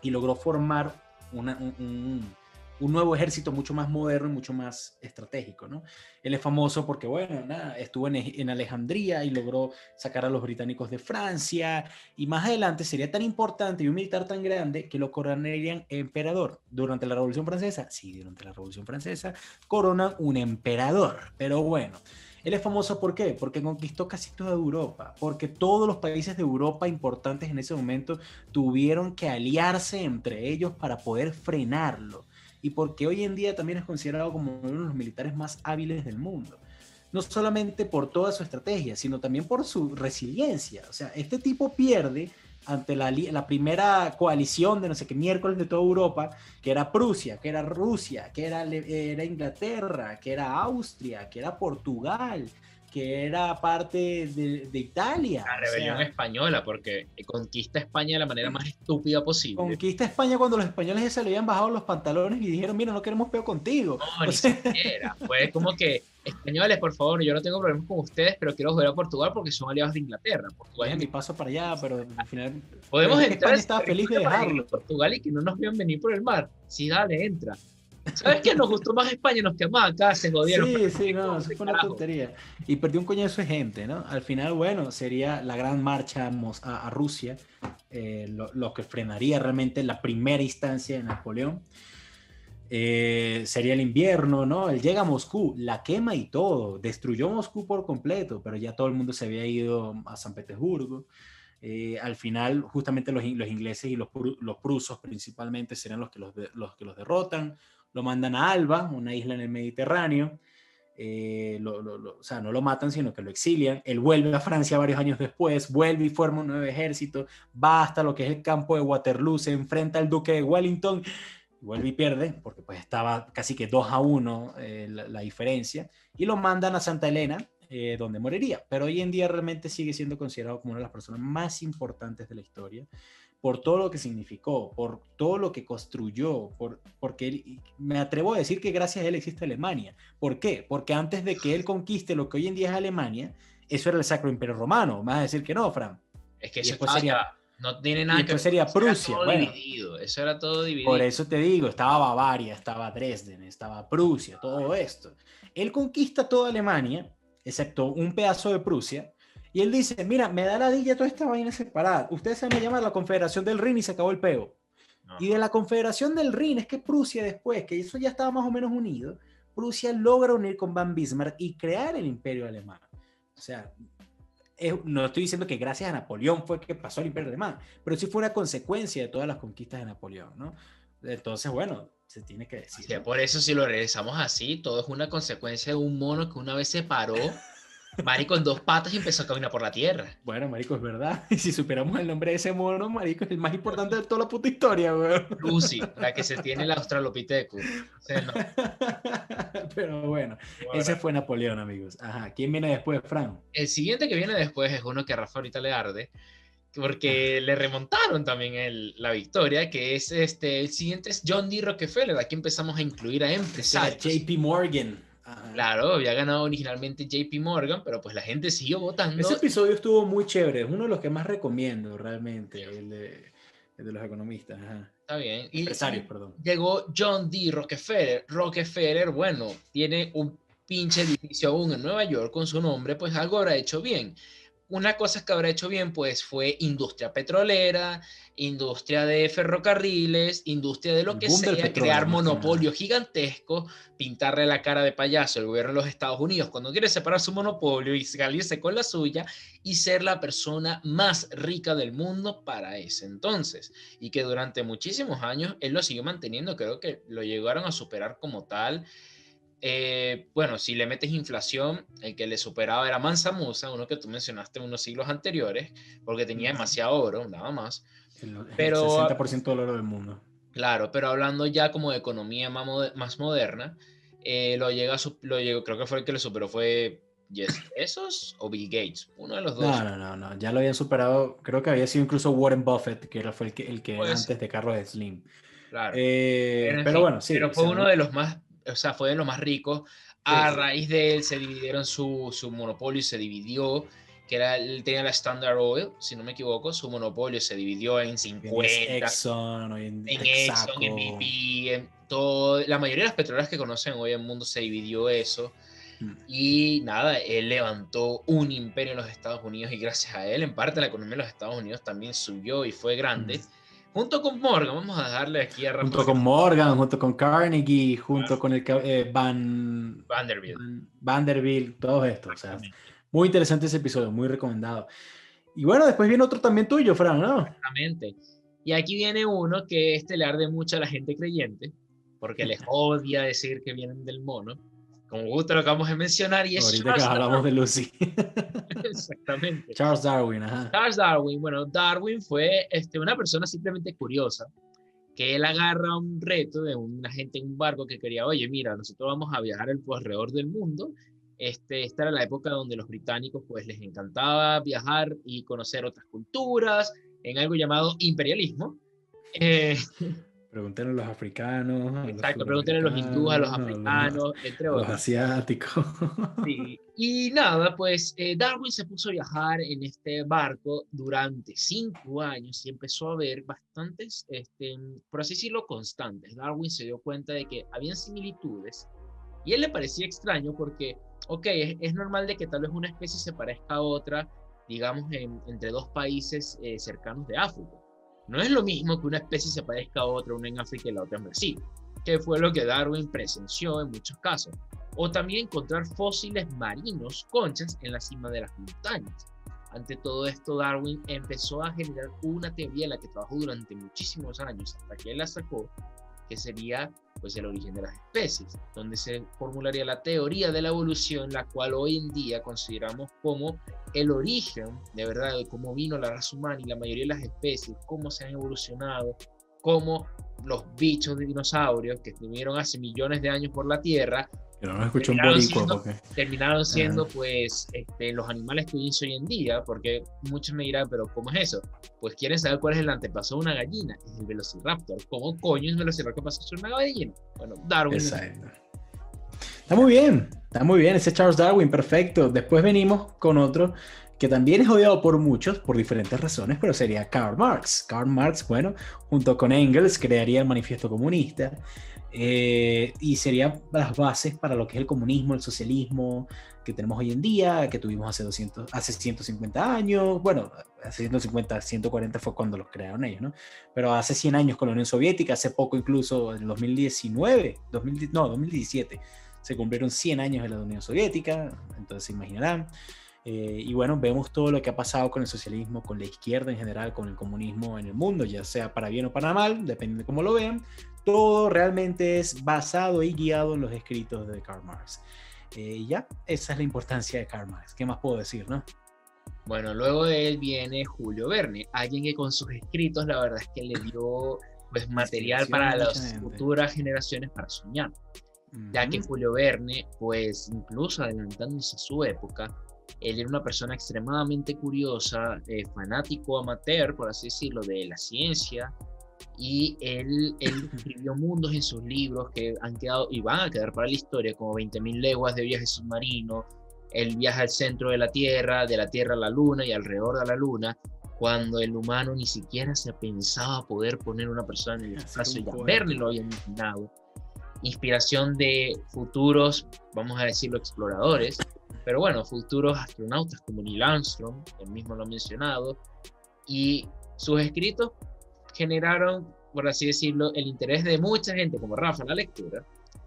y logró formar una, un nuevo ejército mucho más moderno y mucho más estratégico, ¿no? Él es famoso porque, bueno, nada, estuvo en, en, Alejandría y logró sacar a los británicos de Francia y más adelante sería tan importante y un militar tan grande que lo coronarían emperador. Durante la Revolución Francesa, sí, durante la Revolución Francesa, coronan un emperador, pero bueno. Él es famoso ¿por qué? Porque conquistó casi toda Europa, porque todos los países de Europa importantes en ese momento tuvieron que aliarse entre ellos para poder frenarlo y porque hoy en día también es considerado como uno de los militares más hábiles del mundo. No solamente por toda su estrategia, sino también por su resiliencia. O sea, este tipo pierde ante la, la, primera coalición de no sé qué miércoles de toda Europa, que era Prusia, que era Rusia, que era, era Inglaterra, que era Austria, que era Portugal, que era parte de, Italia. La rebelión española, porque conquista España de la manera más estúpida posible. Conquista España cuando los españoles ya se le habían bajado los pantalones y dijeron, mira, no queremos peo contigo. No, ni siquiera. Fue como que, españoles, por favor, yo no tengo problemas con ustedes, pero quiero volver a Portugal porque son aliados de Inglaterra. Portugal es mi paso para allá, pero al final... Podemos entrar. España estaba feliz de dejarlo. Portugal y que no nos vean venir por el mar. Sí, dale, entra. ¿Sabes qué? Nos gustó más España, nos quedamos acá, se jodieron. Sí, sí, no, eso fue una tontería. Y perdió un coñazo de gente, ¿no? Al final, bueno, sería la gran marcha a, Rusia, eh, lo, que frenaría realmente la primera instancia de Napoleón. Eh, sería el invierno, ¿no? Él llega a Moscú, la quema y todo, destruyó Moscú por completo, pero ya todo el mundo se había ido a San Petersburgo. Eh, al final, justamente los, los ingleses y los, los, prusos principalmente serán los que los, los que los derrotan lo mandan a Alba, una isla en el Mediterráneo. Eh, o sea, no lo matan, sino que lo exilian. Él vuelve a Francia varios años después, vuelve y forma un nuevo ejército, va hasta lo que es el campo de Waterloo, se enfrenta al duque de Wellington, vuelve y pierde, porque pues estaba casi que 2 a 1 eh, la, diferencia, y lo mandan a Santa Elena, eh, donde moriría. Pero hoy en día realmente sigue siendo considerado como una de las personas más importantes de la historia por todo lo que significó, por todo lo que construyó, por, porque me atrevo a decir que gracias a él existe Alemania. ¿Por qué? Porque antes de que él conquiste lo que hoy en día es Alemania, eso era el Sacro Imperio Romano. Me vas a decir que no, Fran. Es que eso sería, no tiene nada que ver. sería Prusia. Eso era todo dividido. Por eso te digo, estaba Bavaria, estaba Dresden, estaba Prusia, todo esto. Él conquista toda Alemania, excepto un pedazo de Prusia, y él dice, mira, me da la dilla toda esta vaina separada. Ustedes se me llaman la Confederación del Rin y se acabó el peo. Y de la Confederación del Rin es que Prusia después, que eso ya estaba más o menos unido, Prusia logra unir con Van Bismarck y crear el imperio alemán. O sea, no estoy diciendo que gracias a Napoleón fue que pasó el imperio alemán, pero sí fue una consecuencia de todas las conquistas de Napoleón, ¿no? Entonces, bueno, se tiene que decir. Por eso si lo regresamos así, todo es una consecuencia de un mono que una vez se paró Marico en dos patas y empezó a caminar por la tierra. Bueno, Marico, es verdad. (laughs) Y si superamos el nombre de ese mono, Marico, es el más importante de toda la puta historia, weón. Lucy, (laughs) la que se tiene el Australopithecus. (laughs) Pero bueno, ese fue Napoleón, amigos. Ajá. ¿Quién viene después, Fran? El siguiente que viene después es uno que a Rafa ahorita le arde, porque le remontaron también el, la victoria, que es este, el siguiente es John D. Rockefeller. Aquí empezamos a incluir a empresarios. JP Morgan. Claro, había ganado originalmente JP Morgan, pero pues la gente siguió votando. Ese episodio estuvo muy chévere, es uno de los que más recomiendo realmente, el de, los economistas. Está bien. Y Empresarios, perdón. Llegó John D. Rockefeller. Rockefeller, bueno, tiene un pinche edificio aún en Nueva York con su nombre, pues algo habrá hecho bien una cosa que habrá hecho bien, pues fue industria petrolera, industria de ferrocarriles, industria de lo que sea, crear monopolio gigantesco, pintarle la cara de payaso al gobierno de los Estados Unidos cuando quiere separar su monopolio y salirse con la suya y ser la persona más rica del mundo para ese entonces. Y que durante muchísimos años él lo siguió manteniendo, creo que lo llegaron a superar como tal. Eh, bueno, si le metes inflación, el que le superaba era Mansa Musa, uno que tú mencionaste unos siglos anteriores, porque tenía demasiado oro, nada más. El, pero, 60% del oro del mundo. Claro, pero hablando ya como de economía más, moderna, eh, lo llega, lo llegó, creo que fue el que le superó fue Jeff Bezos o Bill Gates, uno de los dos. No, no, no, no, ya lo habían superado, creo que había sido incluso Warren Buffett, que era, fue el que, el que pues antes de Carlos Slim. Claro. Eh, pero, bueno, sí. Pero fue uno de los más o sea, fue de los más ricos. A raíz de él se dividieron su, su monopolio y se dividió. que era, él tenía la Standard Oil, si no me equivoco, su monopolio se dividió en 50. Exxon, en, en Exxon, en BP, en todo. La mayoría de las petroleras que conocen hoy en el mundo se dividió eso. Mm. Y nada, él levantó un imperio en los Estados Unidos y gracias a él, en parte, la economía de los Estados Unidos también subió y fue grande. Mm. Junto con Morgan, vamos a darle aquí a Junto con Morgan, junto con Carnegie, junto con el eh, Van Vanderbilt. Vanderbilt, todo esto. O sea, muy interesante ese episodio, muy recomendado. Y bueno, después viene otro también tuyo, Fran, ¿no? Exactamente. Y aquí viene uno que este le arde mucho a la gente creyente, porque les (laughs) odia decir que vienen del mono. Como gusto lo acabamos de mencionar y es Ahorita que hablamos de Lucy. (laughs) Exactamente. Charles Darwin, ajá. Charles Darwin, bueno, Darwin fue este, una persona simplemente curiosa, que él agarra un reto de una gente en un barco que quería, oye, mira, nosotros vamos a viajar alrededor del mundo este, esta era la época donde los británicos pues les encantaba viajar y conocer otras culturas en algo llamado imperialismo. Eh, (laughs) Pregúntenle a los africanos. Exacto, pregúntenle a los hindúes, a los africanos, entre otros. Los asiáticos. (laughs) Sí. Y nada, pues eh, Darwin se puso a viajar en este barco durante cinco años y empezó a ver bastantes, este, por así decirlo, constantes. Darwin se dio cuenta de que habían similitudes y a él le parecía extraño porque ok, es, normal de que tal vez una especie se parezca a otra, digamos, entre dos países eh, cercanos de África. No es lo mismo que una especie se parezca a otra, una en África y la otra en Brasil, que fue lo que Darwin presenció en muchos casos. O también encontrar fósiles marinos, conchas, en la cima de las montañas. Ante todo esto, Darwin empezó a generar una teoría en la que trabajó durante muchísimos años, hasta que la sacó, que sería pues el origen de las especies, donde se formularía la teoría de la evolución, la cual hoy en día consideramos como el origen de verdad de cómo vino la raza humana y la mayoría de las especies, cómo se han evolucionado, cómo los bichos de dinosaurios que estuvieron hace millones de años por la Tierra pero no escucho un boricua porque... Terminaron siendo, pues, este, los animales que hoy hoy en día, porque muchos me dirán, pero ¿cómo es eso? Pues quieren saber cuál es el antepasado de una gallina, es el Velociraptor. ¿Cómo coño es el Velociraptor pasó a ser una gallina? Bueno, Darwin. Exacto. Está muy bien, está muy bien, ese Charles Darwin, perfecto. Después venimos con otro que también es odiado por muchos por diferentes razones, pero sería Karl Marx. Karl Marx, bueno, junto con Engels crearía el Manifiesto Comunista. Eh, y serían las bases para lo que es el comunismo, el socialismo que tenemos hoy en día, que tuvimos hace, 200, hace 150 años, bueno, hace 150, 140 fue cuando los crearon ellos, ¿no? Pero hace 100 años con la Unión Soviética, hace poco incluso, en 2019, 2000, no, 2017, se cumplieron 100 años de la Unión Soviética, entonces se imaginarán. Eh, y bueno, vemos todo lo que ha pasado con el socialismo, con la izquierda en general, con el comunismo en el mundo, ya sea para bien o para mal, depende de cómo lo vean. Todo realmente es basado y guiado en los escritos de Karl Marx. Eh, ya, esa es la importancia de Karl Marx. ¿Qué más puedo decir, no? Bueno, luego de él viene Julio Verne, alguien que con sus escritos la verdad es que le dio pues, (laughs) material para las futuras generaciones para soñar. Ya que Julio Verne, pues incluso adelantándose a su época, él era una persona extremadamente curiosa, eh, fanático amateur, por así decirlo, de la ciencia, y él, él escribió mundos en sus libros que han quedado y van a quedar para la historia, como 20.000 leguas de viaje submarino, el viaje al centro de la Tierra, de la Tierra a la Luna y alrededor de la Luna, cuando el humano ni siquiera se pensaba poder poner una persona en el espacio, ya Verne lo había imaginado. Inspiración de futuros, vamos a decirlo, exploradores, pero bueno, futuros astronautas como Neil Armstrong, él mismo lo ha mencionado, y sus escritos generaron, por así decirlo, el interés de mucha gente como Rafa en la lectura,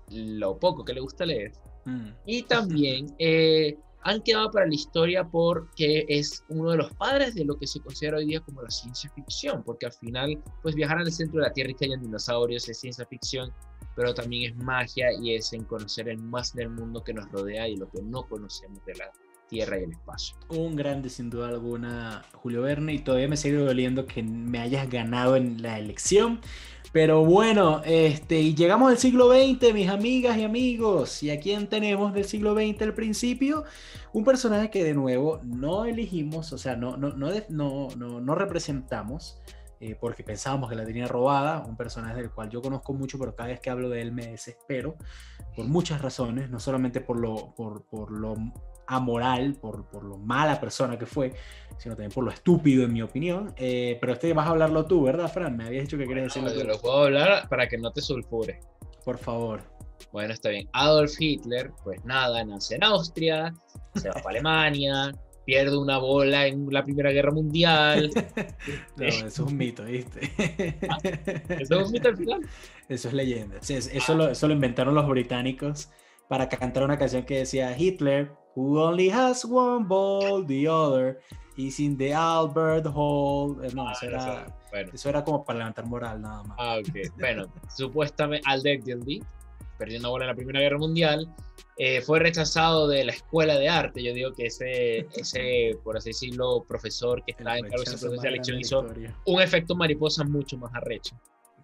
lo poco que le gusta leer, mm. y también (laughs) eh, han quedado para la historia porque es uno de los padres de lo que se considera hoy día como la ciencia ficción, porque al final, pues viajar al centro de la Tierra y que hayan dinosaurios es ciencia ficción, pero también es magia y es en conocer el más del mundo que nos rodea y lo que no conocemos de la tierra y el espacio. Un grande, sin duda alguna, Julio Verne, y todavía me sigue doliendo que me hayas ganado en la elección. Pero bueno, este, y llegamos al siglo XX, mis amigas y amigos. ¿Y a quién tenemos del siglo XX al principio? Un personaje que de nuevo no elegimos, o sea, no, no, no, no, no representamos, eh, porque pensábamos que la tenía robada, un personaje del cual yo conozco mucho, pero cada vez que hablo de él me desespero, por muchas razones, no solamente por lo, por, por lo amoral, por, por lo mala persona que fue, sino también por lo estúpido, en mi opinión. Eh, pero este vas a hablarlo tú, ¿verdad, Fran? Me habías dicho que querías decirlo Yo lo puedo hablar para que no te sulfure. Por favor. Bueno, está bien. Adolf Hitler, pues nada, nace en Austria, se va para (laughs) Alemania, pierde una bola en la Primera Guerra Mundial. (laughs) no, eso es un mito, ¿viste? ¿Eso es un mito al final? Eso es leyenda. Eso, lo, eso lo inventaron los británicos para cantar una canción que decía Hitler, who only has one ball, the other is in the Albert Hall. Eh, no, eso, ah, era, eso era como para levantar moral nada más. Ah, ok. (laughs) Bueno, supuestamente Aldec perdió una bola en la Primera Guerra Mundial, eh, fue rechazado de la escuela de arte. Yo digo que ese, ese por así decirlo, profesor que estaba en cargo de elección hizo un efecto mariposa mucho más arrecho.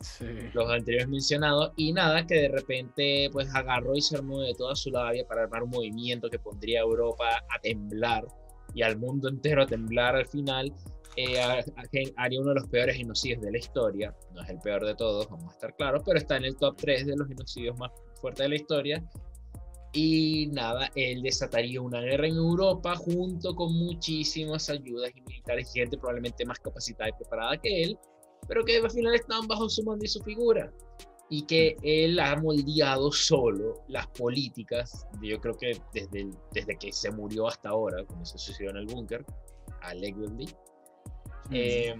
Sí. Los anteriores mencionados, y nada, que de repente pues agarró y se armó de toda su labia para armar un movimiento que pondría a Europa a temblar y al mundo entero a temblar al final. Eh, haría uno de los peores genocidios de la historia. No es el peor de todos, vamos a estar claros, pero está en el top 3 de los genocidios más fuerte de la historia. Y nada, él desataría una guerra en Europa junto con muchísimas ayudas y militares, gente probablemente más capacitada y preparada que él, pero que al final estaban bajo su mando y su figura. Y que él ha moldeado solo las políticas, de, yo creo que desde, desde que se murió hasta ahora, cuando se suicidó en el búnker, allegedly, eh,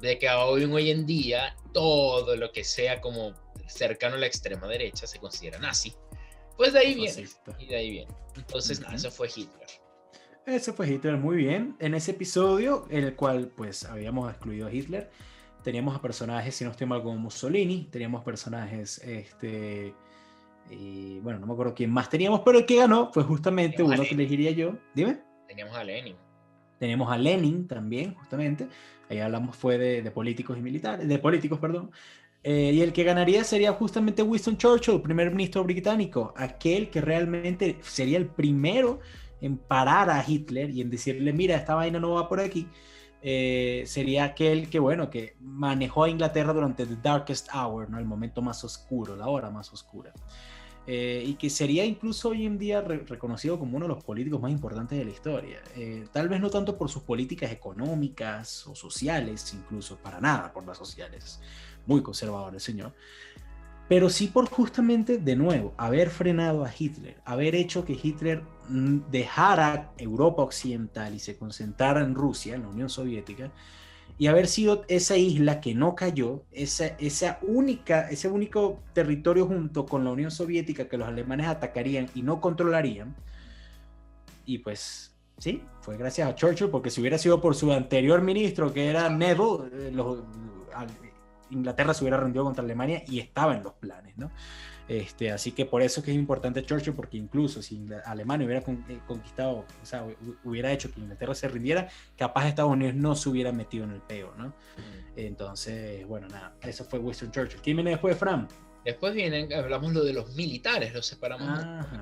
de que hoy, hoy en día todo lo que sea como cercano a la extrema derecha se considera nazi. Pues de ahí viene. Y de ahí viene. Entonces, eso fue Hitler. Ese fue Hitler, muy bien. En ese episodio, en el cual pues habíamos excluido a Hitler, teníamos a personajes, si no estoy mal, como Mussolini, teníamos personajes, este, y bueno, no me acuerdo quién más teníamos, pero el que ganó fue justamente uno que elegiría yo. Dime. Teníamos a Lenin. Teníamos a Lenin también, justamente. Ahí hablamos fue de, de políticos y militares, de políticos, perdón. Eh, y el que ganaría sería justamente Winston Churchill, primer ministro británico, aquel que realmente sería el primero en parar a Hitler y en decirle, mira, esta vaina no va por aquí. Eh, sería aquel que, bueno, que manejó a Inglaterra durante the darkest hour, ¿no? El momento más oscuro, la hora más oscura. Eh, y que sería incluso hoy en día reconocido como uno de los políticos más importantes de la historia. tal vez no tanto por sus políticas económicas o sociales, incluso para nada por las sociales, muy conservador el señor, pero sí por justamente, de nuevo, haber frenado a Hitler, haber hecho que Hitler dejara Europa Occidental y se concentrara en Rusia, en la Unión Soviética, y haber sido esa isla que no cayó, esa, esa única, ese único territorio junto con la Unión Soviética que los alemanes atacarían y no controlarían. Y pues sí, fue gracias a Churchill, porque si hubiera sido por su anterior ministro, que era Neville, eh, los, Inglaterra se hubiera rendido contra Alemania y estaba en los planes, ¿no? Este, así que por eso es que es importante Churchill, porque incluso si Alemania hubiera eh, conquistado, o sea, hubiera hecho que Inglaterra se rindiera, capaz Estados Unidos no se hubiera metido en el peo, ¿no? Mm. Entonces, bueno, nada, eso fue Winston Churchill. ¿Quién viene después, Fran? Después vienen, hablamos lo de los militares, los separamos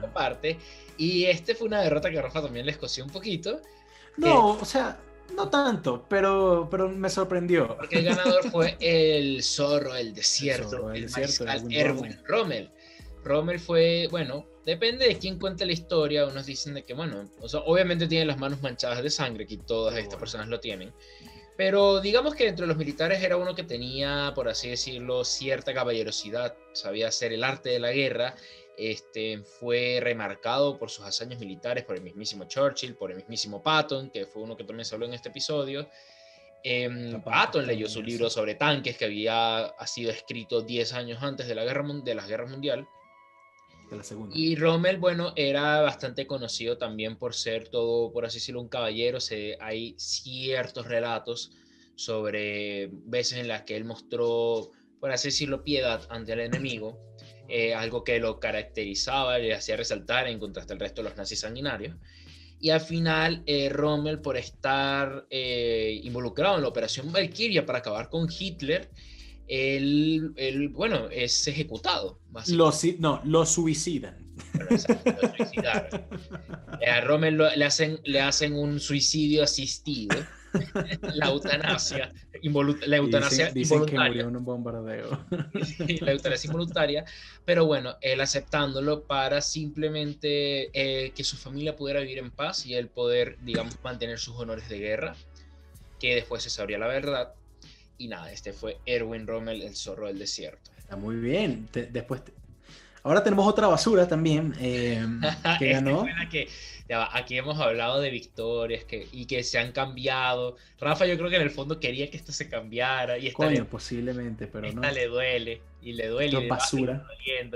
aparte. Y este fue una derrota que Rafa también les cosió un poquito. No, o sea, no tanto, pero, pero me sorprendió. Porque el ganador fue el zorro, el desierto, el, el Erwin Rommel. Rommel fue, bueno, depende de quién cuente la historia. Unos dicen de que, bueno, obviamente tiene las manos manchadas de sangre, que todas estas personas lo tienen. Pero digamos que entre los militares era uno que tenía, por así decirlo, cierta caballerosidad, sabía hacer el arte de la guerra este, fue remarcado por sus hazañas militares por el mismísimo Churchill, por el mismísimo Patton, que fue uno que también se habló en este episodio. Eh, Patton leyó su libro sobre tanques que había ha sido escrito 10 años antes de la guerra de las guerras mundial. De la segunda. Y Rommel, bueno, era bastante conocido también por ser todo, por así decirlo, un caballero. Se, hay ciertos relatos sobre veces en las que él mostró, por así decirlo, piedad ante el enemigo. Eh, algo que lo caracterizaba, le hacía resaltar en contraste al resto de los nazis sanguinarios. Y al final, eh, Rommel, por estar eh, involucrado en la operación Valkyria para acabar con Hitler, él, bueno, es ejecutado. Lo, no, lo suicidan. (laughs) a Rommel le, hacen, le hacen un suicidio asistido (laughs) la eutanasia, la eutanasia dicen, que murió en un bombardeo. (laughs) la eutanasia involuntaria, pero bueno, él aceptándolo para simplemente eh, que su familia pudiera vivir en paz y él poder, digamos, mantener sus honores de guerra, que después se sabría la verdad. Y nada, este fue Erwin Rommel, el zorro del desierto. Está muy bien. después, ahora tenemos otra basura también eh, (laughs) que ganó. que, aquí hemos hablado de victorias que, y que se han cambiado. Rafa, yo creo que en el fondo quería que esto se cambiara. Y esta Coño, posiblemente, pero esta no. le duele. Y le duele. y basura.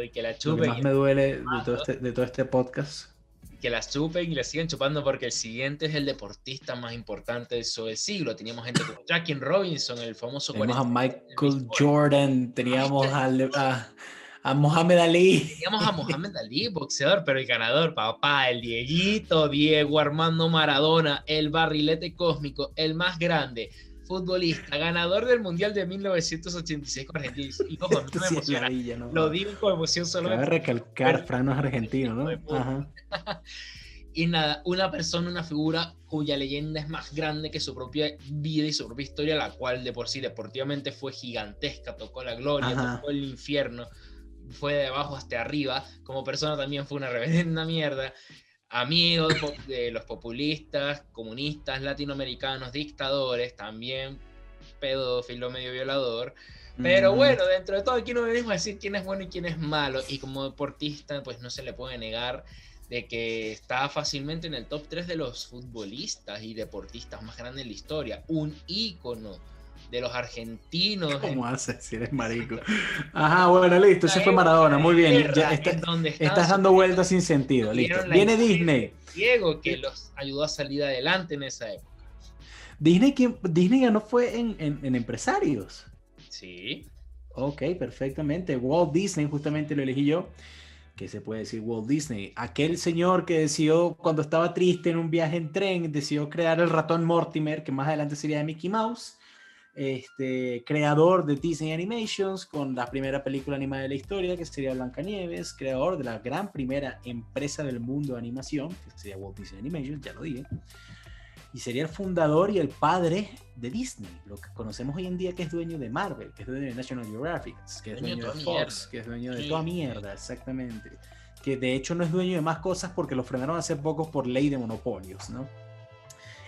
y que la Lo que más me duele de todo, este, de todo este podcast que las chupen y la siguen chupando porque el siguiente es el deportista más importante del siglo. Teníamos gente como Jackie Robinson, el famoso. Teníamos a Michael Jordan, teníamos a, a, Mohamed Ali. Teníamos a Mohamed Ali, boxeador, pero el ganador, papá, el Dieguito, Diego Armando Maradona, el barrilete cósmico, el más grande, futbolista, ganador del Mundial de 1986 con Argentina. Y ojo, no me (laughs) emociona. Lo digo con emoción solo. Cabe recalcar, Fran no es argentino, ¿no? (laughs) Ajá. (laughs) y nada, una persona, una figura cuya leyenda es más grande que su propia vida y su propia historia, la cual de por sí deportivamente fue gigantesca, tocó la gloria, tocó el infierno, fue de abajo hasta arriba, como persona también fue una (laughs) reverenda mierda, amigos de los populistas, comunistas, latinoamericanos, dictadores, también pedófilo, medio violador. Pero bueno, dentro de todo aquí no venimos a decir quién es bueno y quién es malo. Y como deportista, pues no se le puede negar de que está fácilmente en el top 3 de los futbolistas y deportistas más grandes de la historia. Un ícono de los argentinos. ¿Cómo haces si eres marico? Ajá, bueno, listo, ese fue Maradona, muy bien. Ya estás dando vueltas sin sentido, listo. Viene Disney. Diego que los ayudó a salir adelante en esa época. Disney, Disney ya no fue en, en, empresarios. Sí. Ok, perfectamente. Walt Disney, justamente lo elegí yo. ¿Qué se puede decir Walt Disney? Aquel señor que decidió, cuando estaba triste en un viaje en tren, decidió crear el ratón Mortimer, que más adelante sería de Mickey Mouse este, creador de Disney Animations con la primera película animada de la historia, que sería Blancanieves, creador de la gran primera empresa del mundo de animación, que sería Walt Disney Animations, ya lo dije, y sería el fundador y el padre de Disney, lo que conocemos hoy en día que es dueño de Marvel, que es dueño de National Geographic, que es dueño, de Fox, que es dueño de toda mierda, exactamente. Que de hecho no es dueño de más cosas porque lo frenaron hace poco por ley de monopolios, ¿no?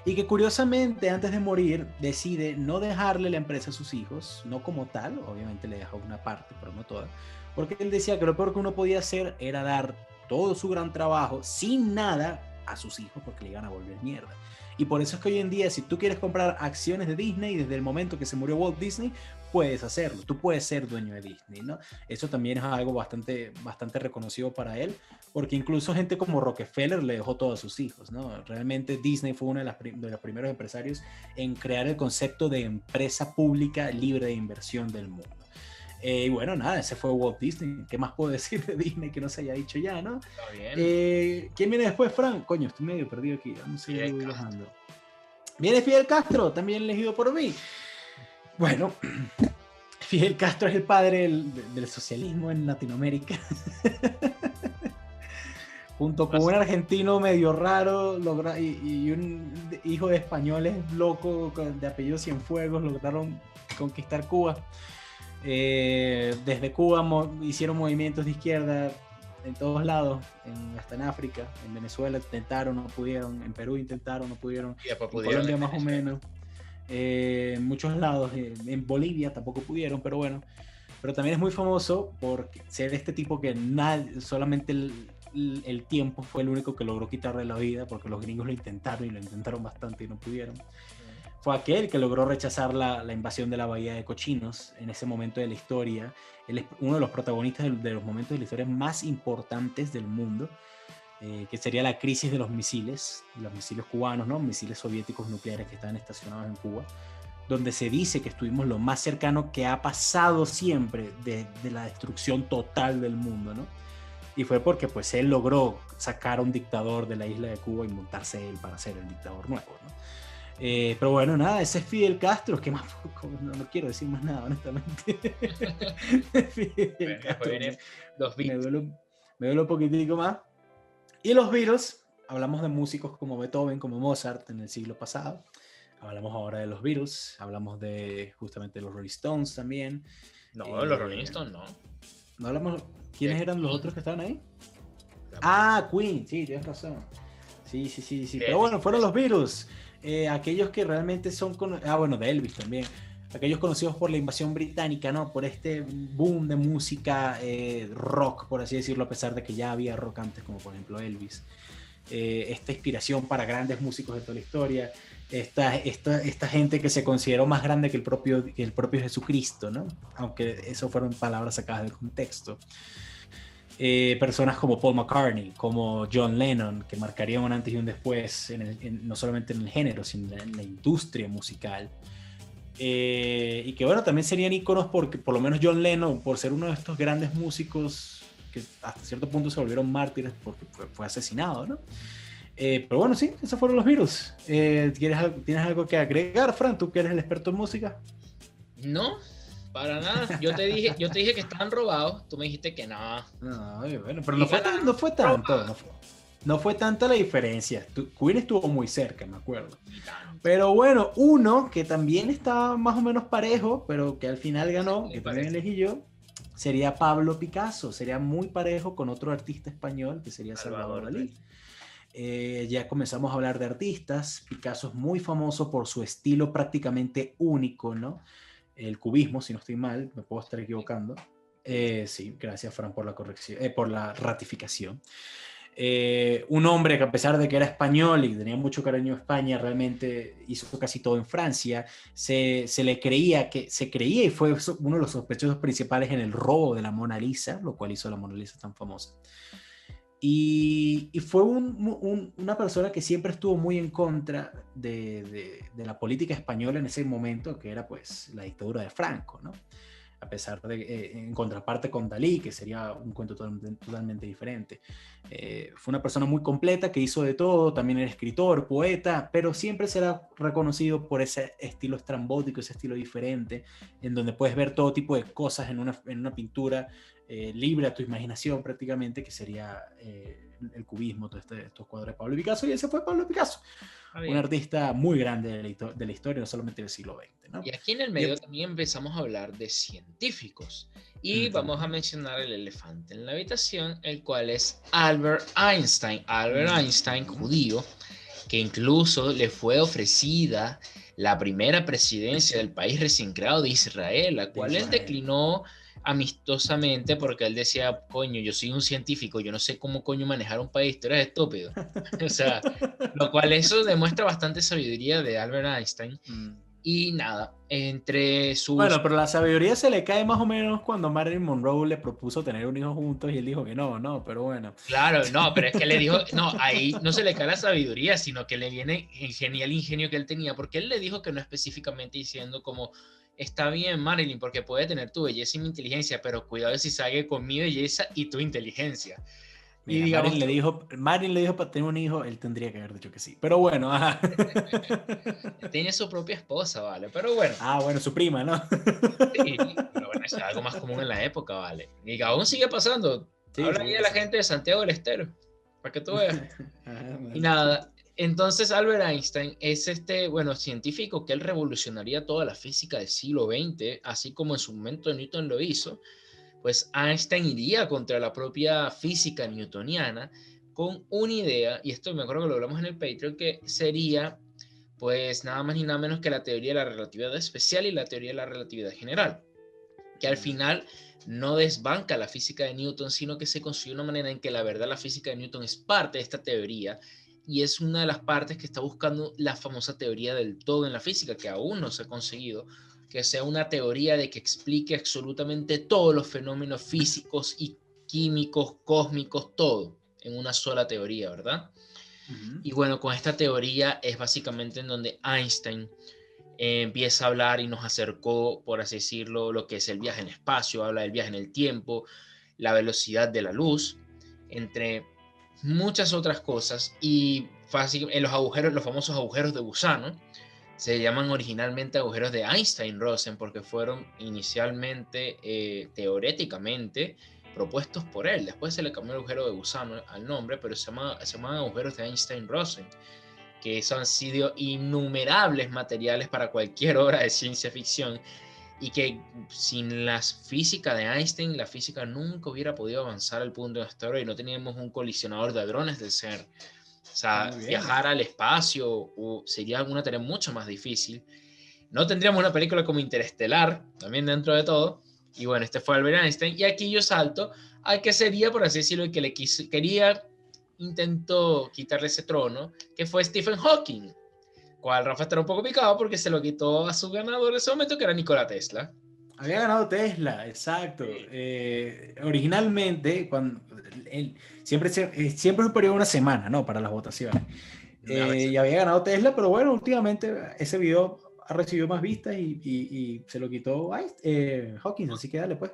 Y que curiosamente antes de morir decide no dejarle la empresa a sus hijos, no como tal, obviamente le deja una parte, pero no toda, porque él decía que lo peor que uno podía hacer era dar todo su gran trabajo sin nada a sus hijos porque le iban a volver mierda. Y por eso es que hoy en día, si tú quieres comprar acciones de Disney, desde el momento que se murió Walt Disney, puedes hacerlo. Tú puedes ser dueño de Disney, ¿no? Eso también es algo bastante, bastante reconocido para él, porque incluso gente como Rockefeller le dejó todo a sus hijos, ¿no? Realmente Disney fue uno de, de los primeros empresarios en crear el concepto de empresa pública libre de inversión del mundo. Eh, y bueno, nada, ese fue Walt Disney. ¿Qué más puedo (laughs) decir de Disney que no se haya dicho ya, no? Está bien. Eh, ¿Quién viene después, Frank? Coño, estoy medio perdido aquí. Vamos a ir bajando. Viene Fidel Castro, también elegido por mí. Bueno, (clears throat) Fidel Castro es el padre del, socialismo en Latinoamérica. (laughs) Junto con un argentino medio raro y, un hijo de españoles loco de apellido Cienfuegos lograron conquistar Cuba. Eh, desde Cuba hicieron movimientos de izquierda en todos lados, hasta en África, en Venezuela intentaron, no pudieron, en Perú intentaron, no pudieron, en Colombia más o menos, eh, en muchos lados, eh, en Bolivia tampoco pudieron, pero bueno, pero también es muy famoso por ser este tipo que nadie, solamente el, el tiempo fue el único que logró quitarle la vida, porque los gringos lo intentaron y lo intentaron bastante y no pudieron fue aquel que logró rechazar la, la, invasión de la Bahía de Cochinos en ese momento de la historia. Él es uno de los protagonistas de, los momentos de la historia más importantes del mundo, eh, que sería la crisis de los misiles, los misiles cubanos, ¿no? misiles soviéticos nucleares que estaban estacionados en Cuba, donde se dice que estuvimos lo más cercano que ha pasado siempre de, de la destrucción total del mundo. ¿no? Y fue porque pues él logró sacar a un dictador de la isla de Cuba y montarse él para ser el dictador nuevo. ¿no? Eh, pero bueno, nada, ese es Fidel Castro, que más (laughs) no, no quiero decir más nada, honestamente. (laughs) Fidel Castro, los me, duele, me duele un poquitico más. Y los Beatles, hablamos de músicos como Beethoven, como Mozart en el siglo pasado. Hablamos ahora de los Beatles, hablamos de justamente los Rolling Stones también. No, los Rolling Stones no. No hablamos. ¿Quiénes eran los otros que estaban ahí? Ah, Queen, sí, tienes razón. Sí, sí, sí, sí. Pero bueno, fueron los Beatles. Eh, aquellos que realmente son. Con... Ah, bueno, de Elvis también. Aquellos conocidos por la invasión británica, ¿no? Por este boom de música eh, rock, por así decirlo, a pesar de que ya había rock antes, como por ejemplo Elvis. Eh, esta inspiración para grandes músicos de toda la historia. Esta, esta, esta, gente que se consideró más grande que el, propio, el propio Jesucristo, ¿no? Aunque eso fueron palabras sacadas del contexto. Eh, personas como Paul McCartney, como John Lennon, que marcarían un antes y un después, no solamente en el género, sino en la industria musical. Eh, y que bueno, también serían íconos porque por lo menos John Lennon, por ser uno de estos grandes músicos que hasta cierto punto se volvieron mártires porque fue, asesinado, ¿no? Eh, pero bueno, sí, esos fueron los virus. ¿Tienes algo que agregar, Fran? ¿Tú que eres el experto en música? No, para nada. Yo te dije, yo te dije que estaban robados. Tú me dijiste que no. No, bueno, pero no fue, no fue, tanto. No fue, tanta la diferencia. Queen estuvo muy cerca, me acuerdo. Pero bueno, uno que también estaba más o menos parejo, pero que al final ganó, que también elegí yo, sería Pablo Picasso. Sería muy parejo con otro artista español, que sería Salvador, Dalí. Eh, ya comenzamos a hablar de artistas. Picasso es muy famoso por su estilo prácticamente único, ¿no? el cubismo, si no estoy mal, me puedo estar equivocando. Eh, sí, gracias Fran por la corrección, eh, por la ratificación. Eh, un hombre que a pesar de que era español y tenía mucho cariño a España, realmente hizo casi todo en Francia. Se, se, le creía que se creía y fue uno de los sospechosos principales en el robo de la Mona Lisa, lo cual hizo la Mona Lisa tan famosa. Y, fue una persona que siempre estuvo muy en contra de, la política española en ese momento, que era pues la dictadura de Franco, ¿no? A pesar de, eh, en contraparte con Dalí, que sería un cuento totalmente, diferente. Eh, fue una persona muy completa que hizo de todo, también era escritor, poeta, pero siempre será reconocido por ese estilo estrambótico, ese estilo diferente, en donde puedes ver todo tipo de cosas en una, en una pintura eh, libre a tu imaginación prácticamente, que sería eh, el cubismo, todo este, estos cuadros de Pablo Picasso, y ese fue Pablo Picasso, un artista muy grande de la, de la, historia, no solamente del siglo XX. ¿no? Y aquí en el medio también empezamos a hablar de científicos, y vamos a mencionar el elefante en la habitación, el cual es Albert Einstein, Albert Einstein, judío, que incluso le fue ofrecida la primera presidencia del país recién creado de Israel, la cual él declinó amistosamente porque él decía, coño, yo soy un científico, yo no sé cómo coño manejar un país, tú eres estúpido. (laughs) o sea, lo cual eso demuestra bastante sabiduría de Albert Einstein. Mm. Y nada, entre sus... Bueno, pero la sabiduría se le cae más o menos cuando Marilyn Monroe le propuso tener un hijo juntos y él dijo que no, no, pero bueno. Claro, no, pero es que le dijo, (laughs) no, ahí no se le cae la sabiduría, sino que le viene el genial ingenio que él tenía, porque él le dijo que no específicamente diciendo como, está bien, Marilyn, porque puede tener tu belleza y mi inteligencia, pero cuidado si sale con mi belleza y tu inteligencia. y digamos, Marilyn, le dijo, Marilyn le dijo para tener un hijo, él tendría que haber dicho que sí. Pero bueno, (laughs) Tiene su propia esposa, ¿vale? Pero bueno. Ah, bueno, su prima, ¿no? sí, pero bueno, es algo más común en la época, ¿vale? Y aún sigue pasando. Sí, Habla ahí a la gente de Santiago del Estero, para que tú veas. (laughs) Ah, y nada, entonces Albert Einstein es este, bueno, científico que él revolucionaría toda la física del siglo XX, así como en su momento Newton lo hizo, pues Einstein iría contra la propia física newtoniana con una idea, y esto me acuerdo que lo hablamos en el Patreon, que sería pues nada más ni nada menos que la teoría de la relatividad especial y la teoría de la relatividad general, que al final no desbanca la física de Newton, sino que se construye una manera en que la verdad la física de Newton es parte de esta teoría y es una de las partes que está buscando la famosa teoría del todo en la física, que aún no se ha conseguido, que sea una teoría de que explique absolutamente todos los fenómenos físicos y químicos, cósmicos, todo en una sola teoría, ¿verdad? Y bueno, con esta teoría es básicamente en donde Einstein eh, empieza a hablar y nos acercó, por así decirlo, lo que es el viaje en espacio, habla del viaje en el tiempo, la velocidad de la luz, entre muchas otras cosas y fácil, en los agujeros, los famosos agujeros de gusano, se llaman originalmente agujeros de Einstein-Rosen porque fueron inicialmente, eh, teóricamente, propuestos por él. Después se le cambió el agujero de gusano al nombre, pero se, llama, se llaman agujeros de Einstein-Rosen. que eso han sido innumerables materiales para cualquier obra de ciencia ficción y que sin la física de Einstein, la física nunca hubiera podido avanzar al punto de esta y no teníamos un colisionador de hadrones de ser. O sea, viajar al espacio sería una tarea mucho más difícil. No tendríamos una película como Interestelar, también dentro de todo. Y bueno, este fue Albert Einstein. Y aquí yo salto al que sería, por así decirlo, el que le quería, intentó quitarle ese trono, que fue Stephen Hawking cual Rafa estará un poco picado porque se lo quitó a su ganador en ese momento, que era Nikola Tesla. Había ganado Tesla, exacto. Eh, originalmente, cuando él, siempre, eh, siempre es un periodo de una semana, ¿no? Para las votaciones. Eh, y había ganado Tesla, pero bueno, últimamente ese video ha recibido más vistas y, y, se lo quitó Hawking, así que dale pues.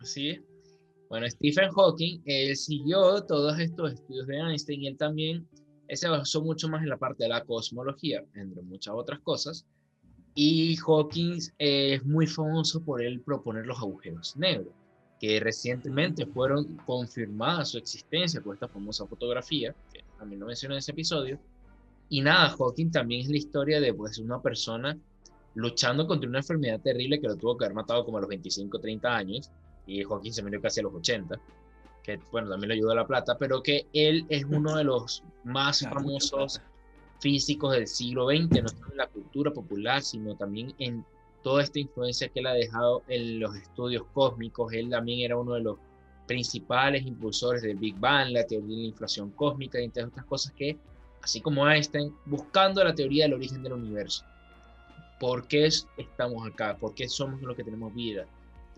Así Bueno, Stephen Hawking, él siguió todos estos estudios de Einstein y él también se basó mucho más en la parte de la cosmología, entre muchas otras cosas. Y Hawking es muy famoso por él proponer los agujeros negros, que recientemente fueron confirmadas su existencia por esta famosa fotografía, que también lo mencioné en ese episodio. Y nada, Hawking también es la historia de pues, una persona luchando contra una enfermedad terrible que lo tuvo que haber matado como a los 25, 30 años, y Hawking se murió casi a los 80 que bueno, también le ayudó a la plata, pero que él es uno de los más (laughs) famosos físicos del siglo XX, no solo en la cultura popular, sino también en toda esta influencia que él ha dejado en los estudios cósmicos. Él también era uno de los principales impulsores del Big Bang, la teoría de la inflación cósmica y entre otras cosas que, así como Einstein, buscando la teoría del origen del universo. ¿Por qué estamos acá? ¿Por qué somos los que tenemos vida?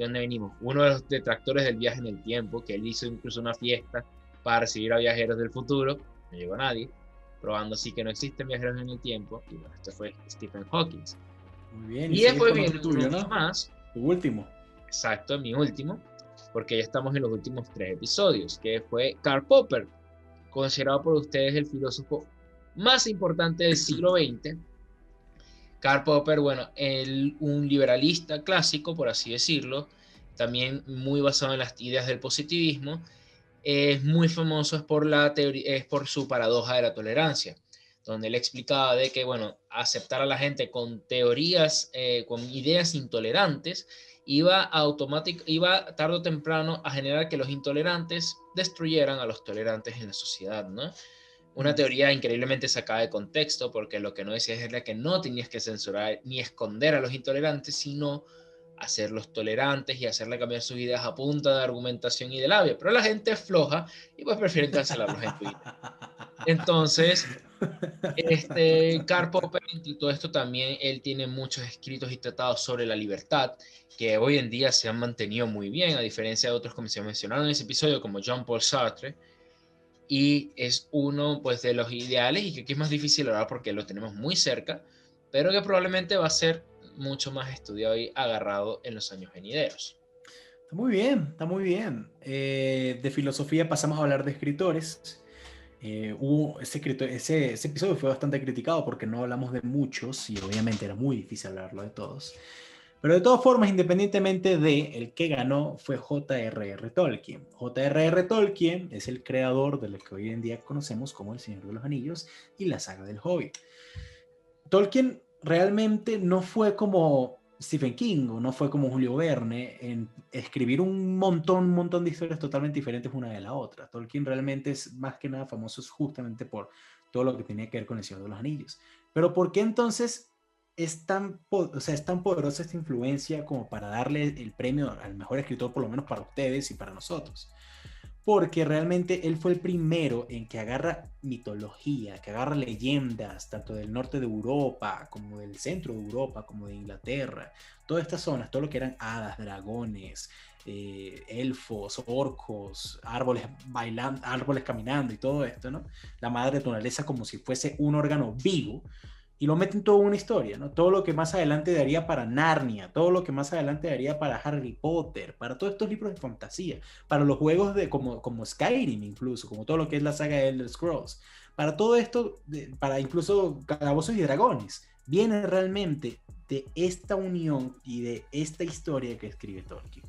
De dónde venimos. Uno de los detractores del viaje en el tiempo, que él hizo incluso una fiesta para recibir a viajeros del futuro, no llegó a nadie, probando así que no existen viajeros en el tiempo. Y bueno, este fue Stephen Hawking. Muy bien. Y, después viene tuyo, ¿no? más. Tu último. Exacto, mi último, porque ya estamos en los últimos tres episodios, que fue Karl Popper, considerado por ustedes el filósofo más importante del siglo XX Karl Popper, bueno, un liberalista clásico, por así decirlo, también muy basado en las ideas del positivismo, es muy famoso es por, la teoría, es por su paradoja de la tolerancia, donde él explicaba de que, bueno, aceptar a la gente con teorías, eh, con ideas intolerantes, iba, automático, iba tarde o temprano a generar que los intolerantes destruyeran a los tolerantes en la sociedad, ¿no? Una teoría increíblemente sacada de contexto, porque lo que no decías era que no tenías que censurar ni esconder a los intolerantes, sino hacerlos tolerantes y hacerle cambiar sus ideas a punta de argumentación y de labia. Pero la gente es floja y pues prefieren cancelarlos en Twitter. Entonces, este Karl Popper, todo esto también, él tiene muchos escritos y tratados sobre la libertad, que hoy en día se han mantenido muy bien, a diferencia de otros como se mencionaron en ese episodio, como Jean-Paul Sartre, y es uno pues de los ideales y que aquí es más difícil hablar porque lo tenemos muy cerca, pero que probablemente va a ser mucho más estudiado y agarrado en los años venideros. Está muy bien, está muy bien. Eh, de filosofía pasamos a hablar de escritores. Eh, hubo ese, ese episodio fue bastante criticado porque no hablamos de muchos y obviamente era muy difícil hablarlo de todos. Pero de todas formas, independientemente de, el que ganó fue J.R.R. Tolkien. J.R.R. Tolkien es el creador de lo que hoy en día conocemos como El Señor de los Anillos y la saga del Hobbit. Tolkien realmente no fue como Stephen King o no fue como Julio Verne en escribir un montón, montón de historias totalmente diferentes una de la otra. Tolkien realmente es más que nada famoso justamente por todo lo que tenía que ver con El Señor de los Anillos. Pero ¿por qué entonces es tan, o sea, es tan poderosa esta influencia como para darle el premio al mejor escritor, por lo menos para ustedes y para nosotros. Porque realmente él fue el primero en que agarra mitología, que agarra leyendas, tanto del norte de Europa, como del centro de Europa, como de Inglaterra, todas estas zonas, todo lo que eran hadas, dragones, eh, elfos, orcos, árboles bailando, árboles caminando y todo esto, ¿no? La madre naturaleza como si fuese un órgano vivo y lo meten todo una historia, ¿no? Todo lo que más adelante daría para Narnia, todo lo que más adelante daría para Harry Potter, para todos estos libros de fantasía, para los juegos de como, como Skyrim incluso, como todo lo que es la saga de Elder Scrolls, para todo esto, para incluso Calabozos y Dragones, viene realmente de esta unión y de esta historia que escribe Tolkien.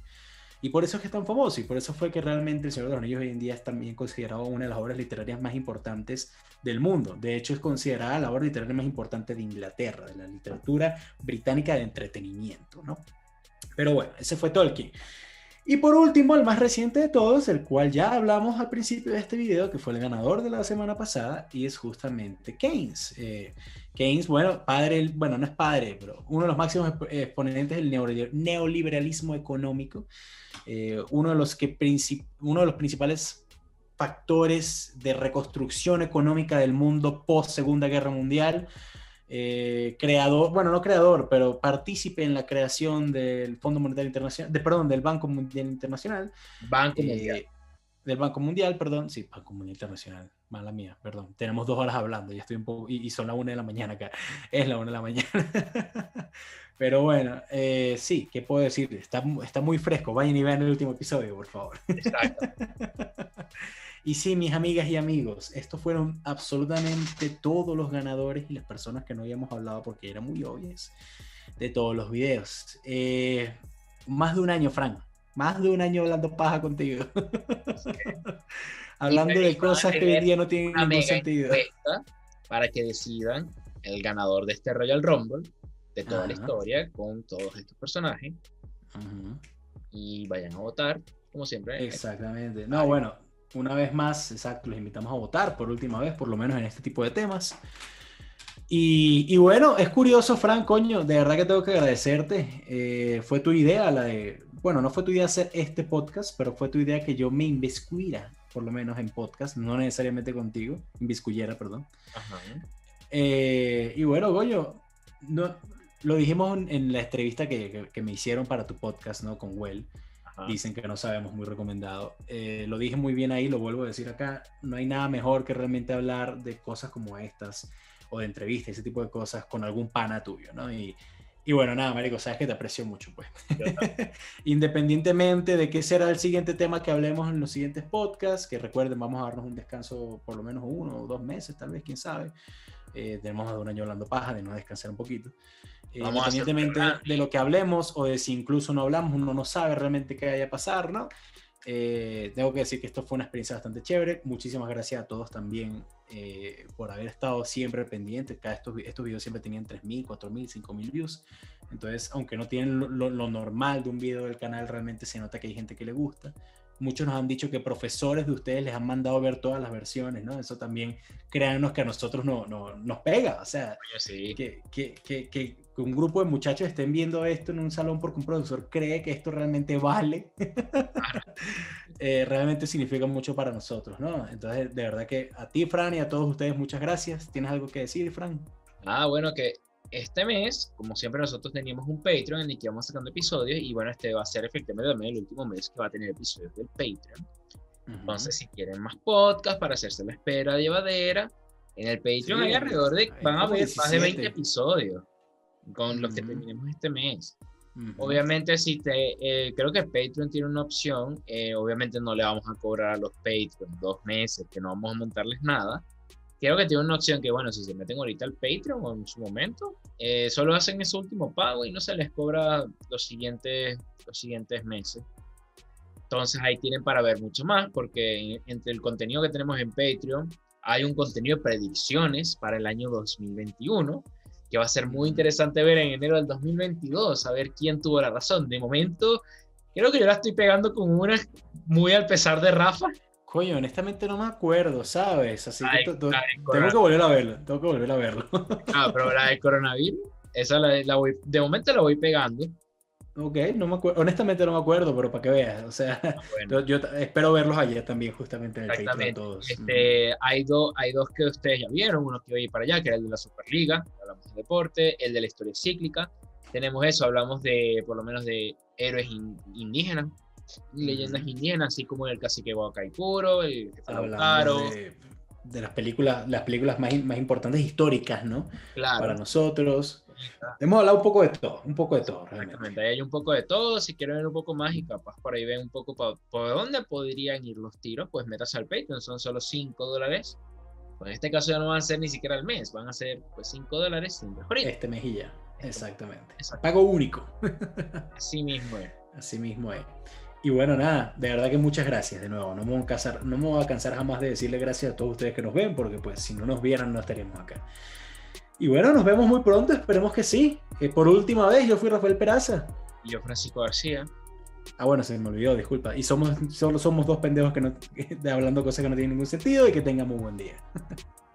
Y por eso es que es tan famoso y por eso fue que realmente El Señor de los Anillos hoy en día es también considerado una de las obras literarias más importantes del mundo. De hecho, es considerada la obra literaria más importante de Inglaterra, de la literatura británica de entretenimiento, ¿no? Pero bueno, ese fue Tolkien. Y por último, el más reciente de todos, el cual ya hablamos al principio de este video, que fue el ganador de la semana pasada, y es justamente Keynes. Eh, Keynes, bueno, padre, bueno, no es padre, pero uno de los máximos exponentes del neoliberalismo económico, eh, uno, de los que uno de los principales factores de reconstrucción económica del mundo post Segunda Guerra Mundial. Eh, creador, bueno, no creador, pero partícipe en la creación del Fondo Monetario Internacional, de, perdón, del Banco Mundial Internacional. Banco eh, Mundial. Del Banco Mundial, perdón, sí, Banco Mundial Internacional, mala mía, perdón. Tenemos dos horas hablando, ya estoy un poco, y, son la una de la mañana acá, (laughs) es la una de la mañana. (laughs) pero bueno, eh, sí, ¿qué puedo decir? Está, está muy fresco, vayan y vean el último episodio, por favor. Exacto. (laughs) Y sí, mis amigas y amigos, estos fueron absolutamente todos los ganadores y las personas que no habíamos hablado porque eran muy obvias de todos los videos. Eh, más de un año, Frank. Más de un año hablando paja contigo. (laughs) hablando de cosas que hoy día no tienen ningún sentido. Para que decidan el ganador de este Royal Rumble, de toda la historia, con todos estos personajes. Y vayan a votar, como siempre. Exactamente. No, bueno, una vez más, exacto, los invitamos a votar por última vez, por lo menos en este tipo de temas. Y, bueno, es curioso, Fran, coño, de verdad que tengo que agradecerte. Eh, fue tu idea la de, bueno, no fue tu idea hacer este podcast, pero fue tu idea que yo me inviscuyera, por lo menos en podcast, no necesariamente contigo, inviscuyera, perdón. Eh, y bueno, Goyo, no, lo dijimos en la entrevista que, que, me hicieron para tu podcast, ¿no? Con Well. Dicen que no sabemos, muy recomendado. Eh, lo dije muy bien ahí, lo vuelvo a decir acá. No hay nada mejor que realmente hablar de cosas como estas o de entrevistas, ese tipo de cosas con algún pana tuyo, ¿no? Y, y bueno, nada, Marico, sabes que te aprecio mucho, pues. (laughs) Independientemente de qué será el siguiente tema que hablemos en los siguientes podcasts, que recuerden, vamos a darnos un descanso por lo menos uno o dos meses, tal vez, quién sabe. Eh, tenemos de un año hablando paja, de no descansar un poquito. Eh, independientemente de lo que hablemos o de si incluso no hablamos, uno no sabe realmente qué vaya a pasar, ¿no? Eh, tengo que decir que esto fue una experiencia bastante chévere. Muchísimas gracias a todos también eh, por haber estado siempre pendientes. Cada estos, estos videos siempre tenían 3.000, 4.000, 5.000 views. Entonces, aunque no tienen lo, lo, normal de un video del canal, realmente se nota que hay gente que le gusta. Muchos nos han dicho que profesores de ustedes les han mandado ver todas las versiones, ¿no? Eso también, créanos que a nosotros no, no nos pega. O sea, que, que, que, que, un grupo de muchachos estén viendo esto en un salón porque un profesor cree que esto realmente vale, (laughs) eh, realmente significa mucho para nosotros, ¿no? Entonces, de verdad que a ti, Fran, y a todos ustedes, muchas gracias. ¿Tienes algo que decir, Fran? Ah, bueno, que este mes, como siempre nosotros teníamos un Patreon en el que íbamos sacando episodios y bueno, este va a ser efectivamente el último mes que va a tener episodios del Patreon. Entonces, si quieren más podcast para hacerse la espera llevadera, en el Patreon hay alrededor de, van a ver más de 20 episodios con los que terminemos este mes. Obviamente, si te, eh, creo que Patreon tiene una opción, eh, obviamente no le vamos a cobrar a los Patreon dos meses, que no vamos a montarles nada, creo que tiene una opción que, bueno, si se meten ahorita al Patreon o en su momento, eh, solo hacen ese último pago y no se les cobra los siguientes, los siguientes meses. Entonces ahí tienen para ver mucho más, porque entre el contenido que tenemos en Patreon, hay un contenido de predicciones para el año 2021, que va a ser muy interesante ver en enero del 2022, a ver quién tuvo la razón. De momento, creo que yo la estoy pegando con una muy al pesar de Rafa. Coño, honestamente no me acuerdo, ¿sabes? Así que tengo que volver a verlo, tengo que volver a verlo. Ah, pero la de coronavirus, esa la, voy, de momento la voy pegando. Ok, no me acuerdo, honestamente no me acuerdo, pero para que veas, o sea, ah, (laughs) yo, espero verlos ayer también, justamente en el Exactamente. todos. Este, hay, dos hay dos que ustedes ya vieron, uno que voy a ir para allá, que era el de la Superliga, hablamos de deporte, el de la historia cíclica, tenemos eso, hablamos de, por lo menos de héroes indígenas, leyendas indígenas, así como el cacique Guacaipuro, el de, de, las películas, las películas más, más importantes históricas, ¿no? Claro. Para nosotros. Hemos hablado un poco de todo, un poco de todo. Exactamente, hay un poco de todo. Si quieren ver un poco más y capaz por ahí ven un poco por, dónde podrían ir los tiros, pues metas al Patreon, son solo 5 dólares. Pues en este caso ya no van a ser ni siquiera al mes, van a ser pues 5 dólares sin Este mejilla, exactamente. Pago único. (laughs) Así mismo es. Así mismo es. Y bueno, nada, de verdad que muchas gracias de nuevo. No me, voy a cansar, no me voy a cansar jamás de decirle gracias a todos ustedes que nos ven, porque pues si no nos vieran no estaríamos acá. Y bueno, nos vemos muy pronto, esperemos que sí. Eh, por última vez, yo fui Rafael Peraza. Y yo, Francisco García. Ah, bueno, se me olvidó, disculpa. Y somos, solo somos dos pendejos que no, (laughs) hablando cosas que no tienen ningún sentido y que tengan muy buen día. (laughs)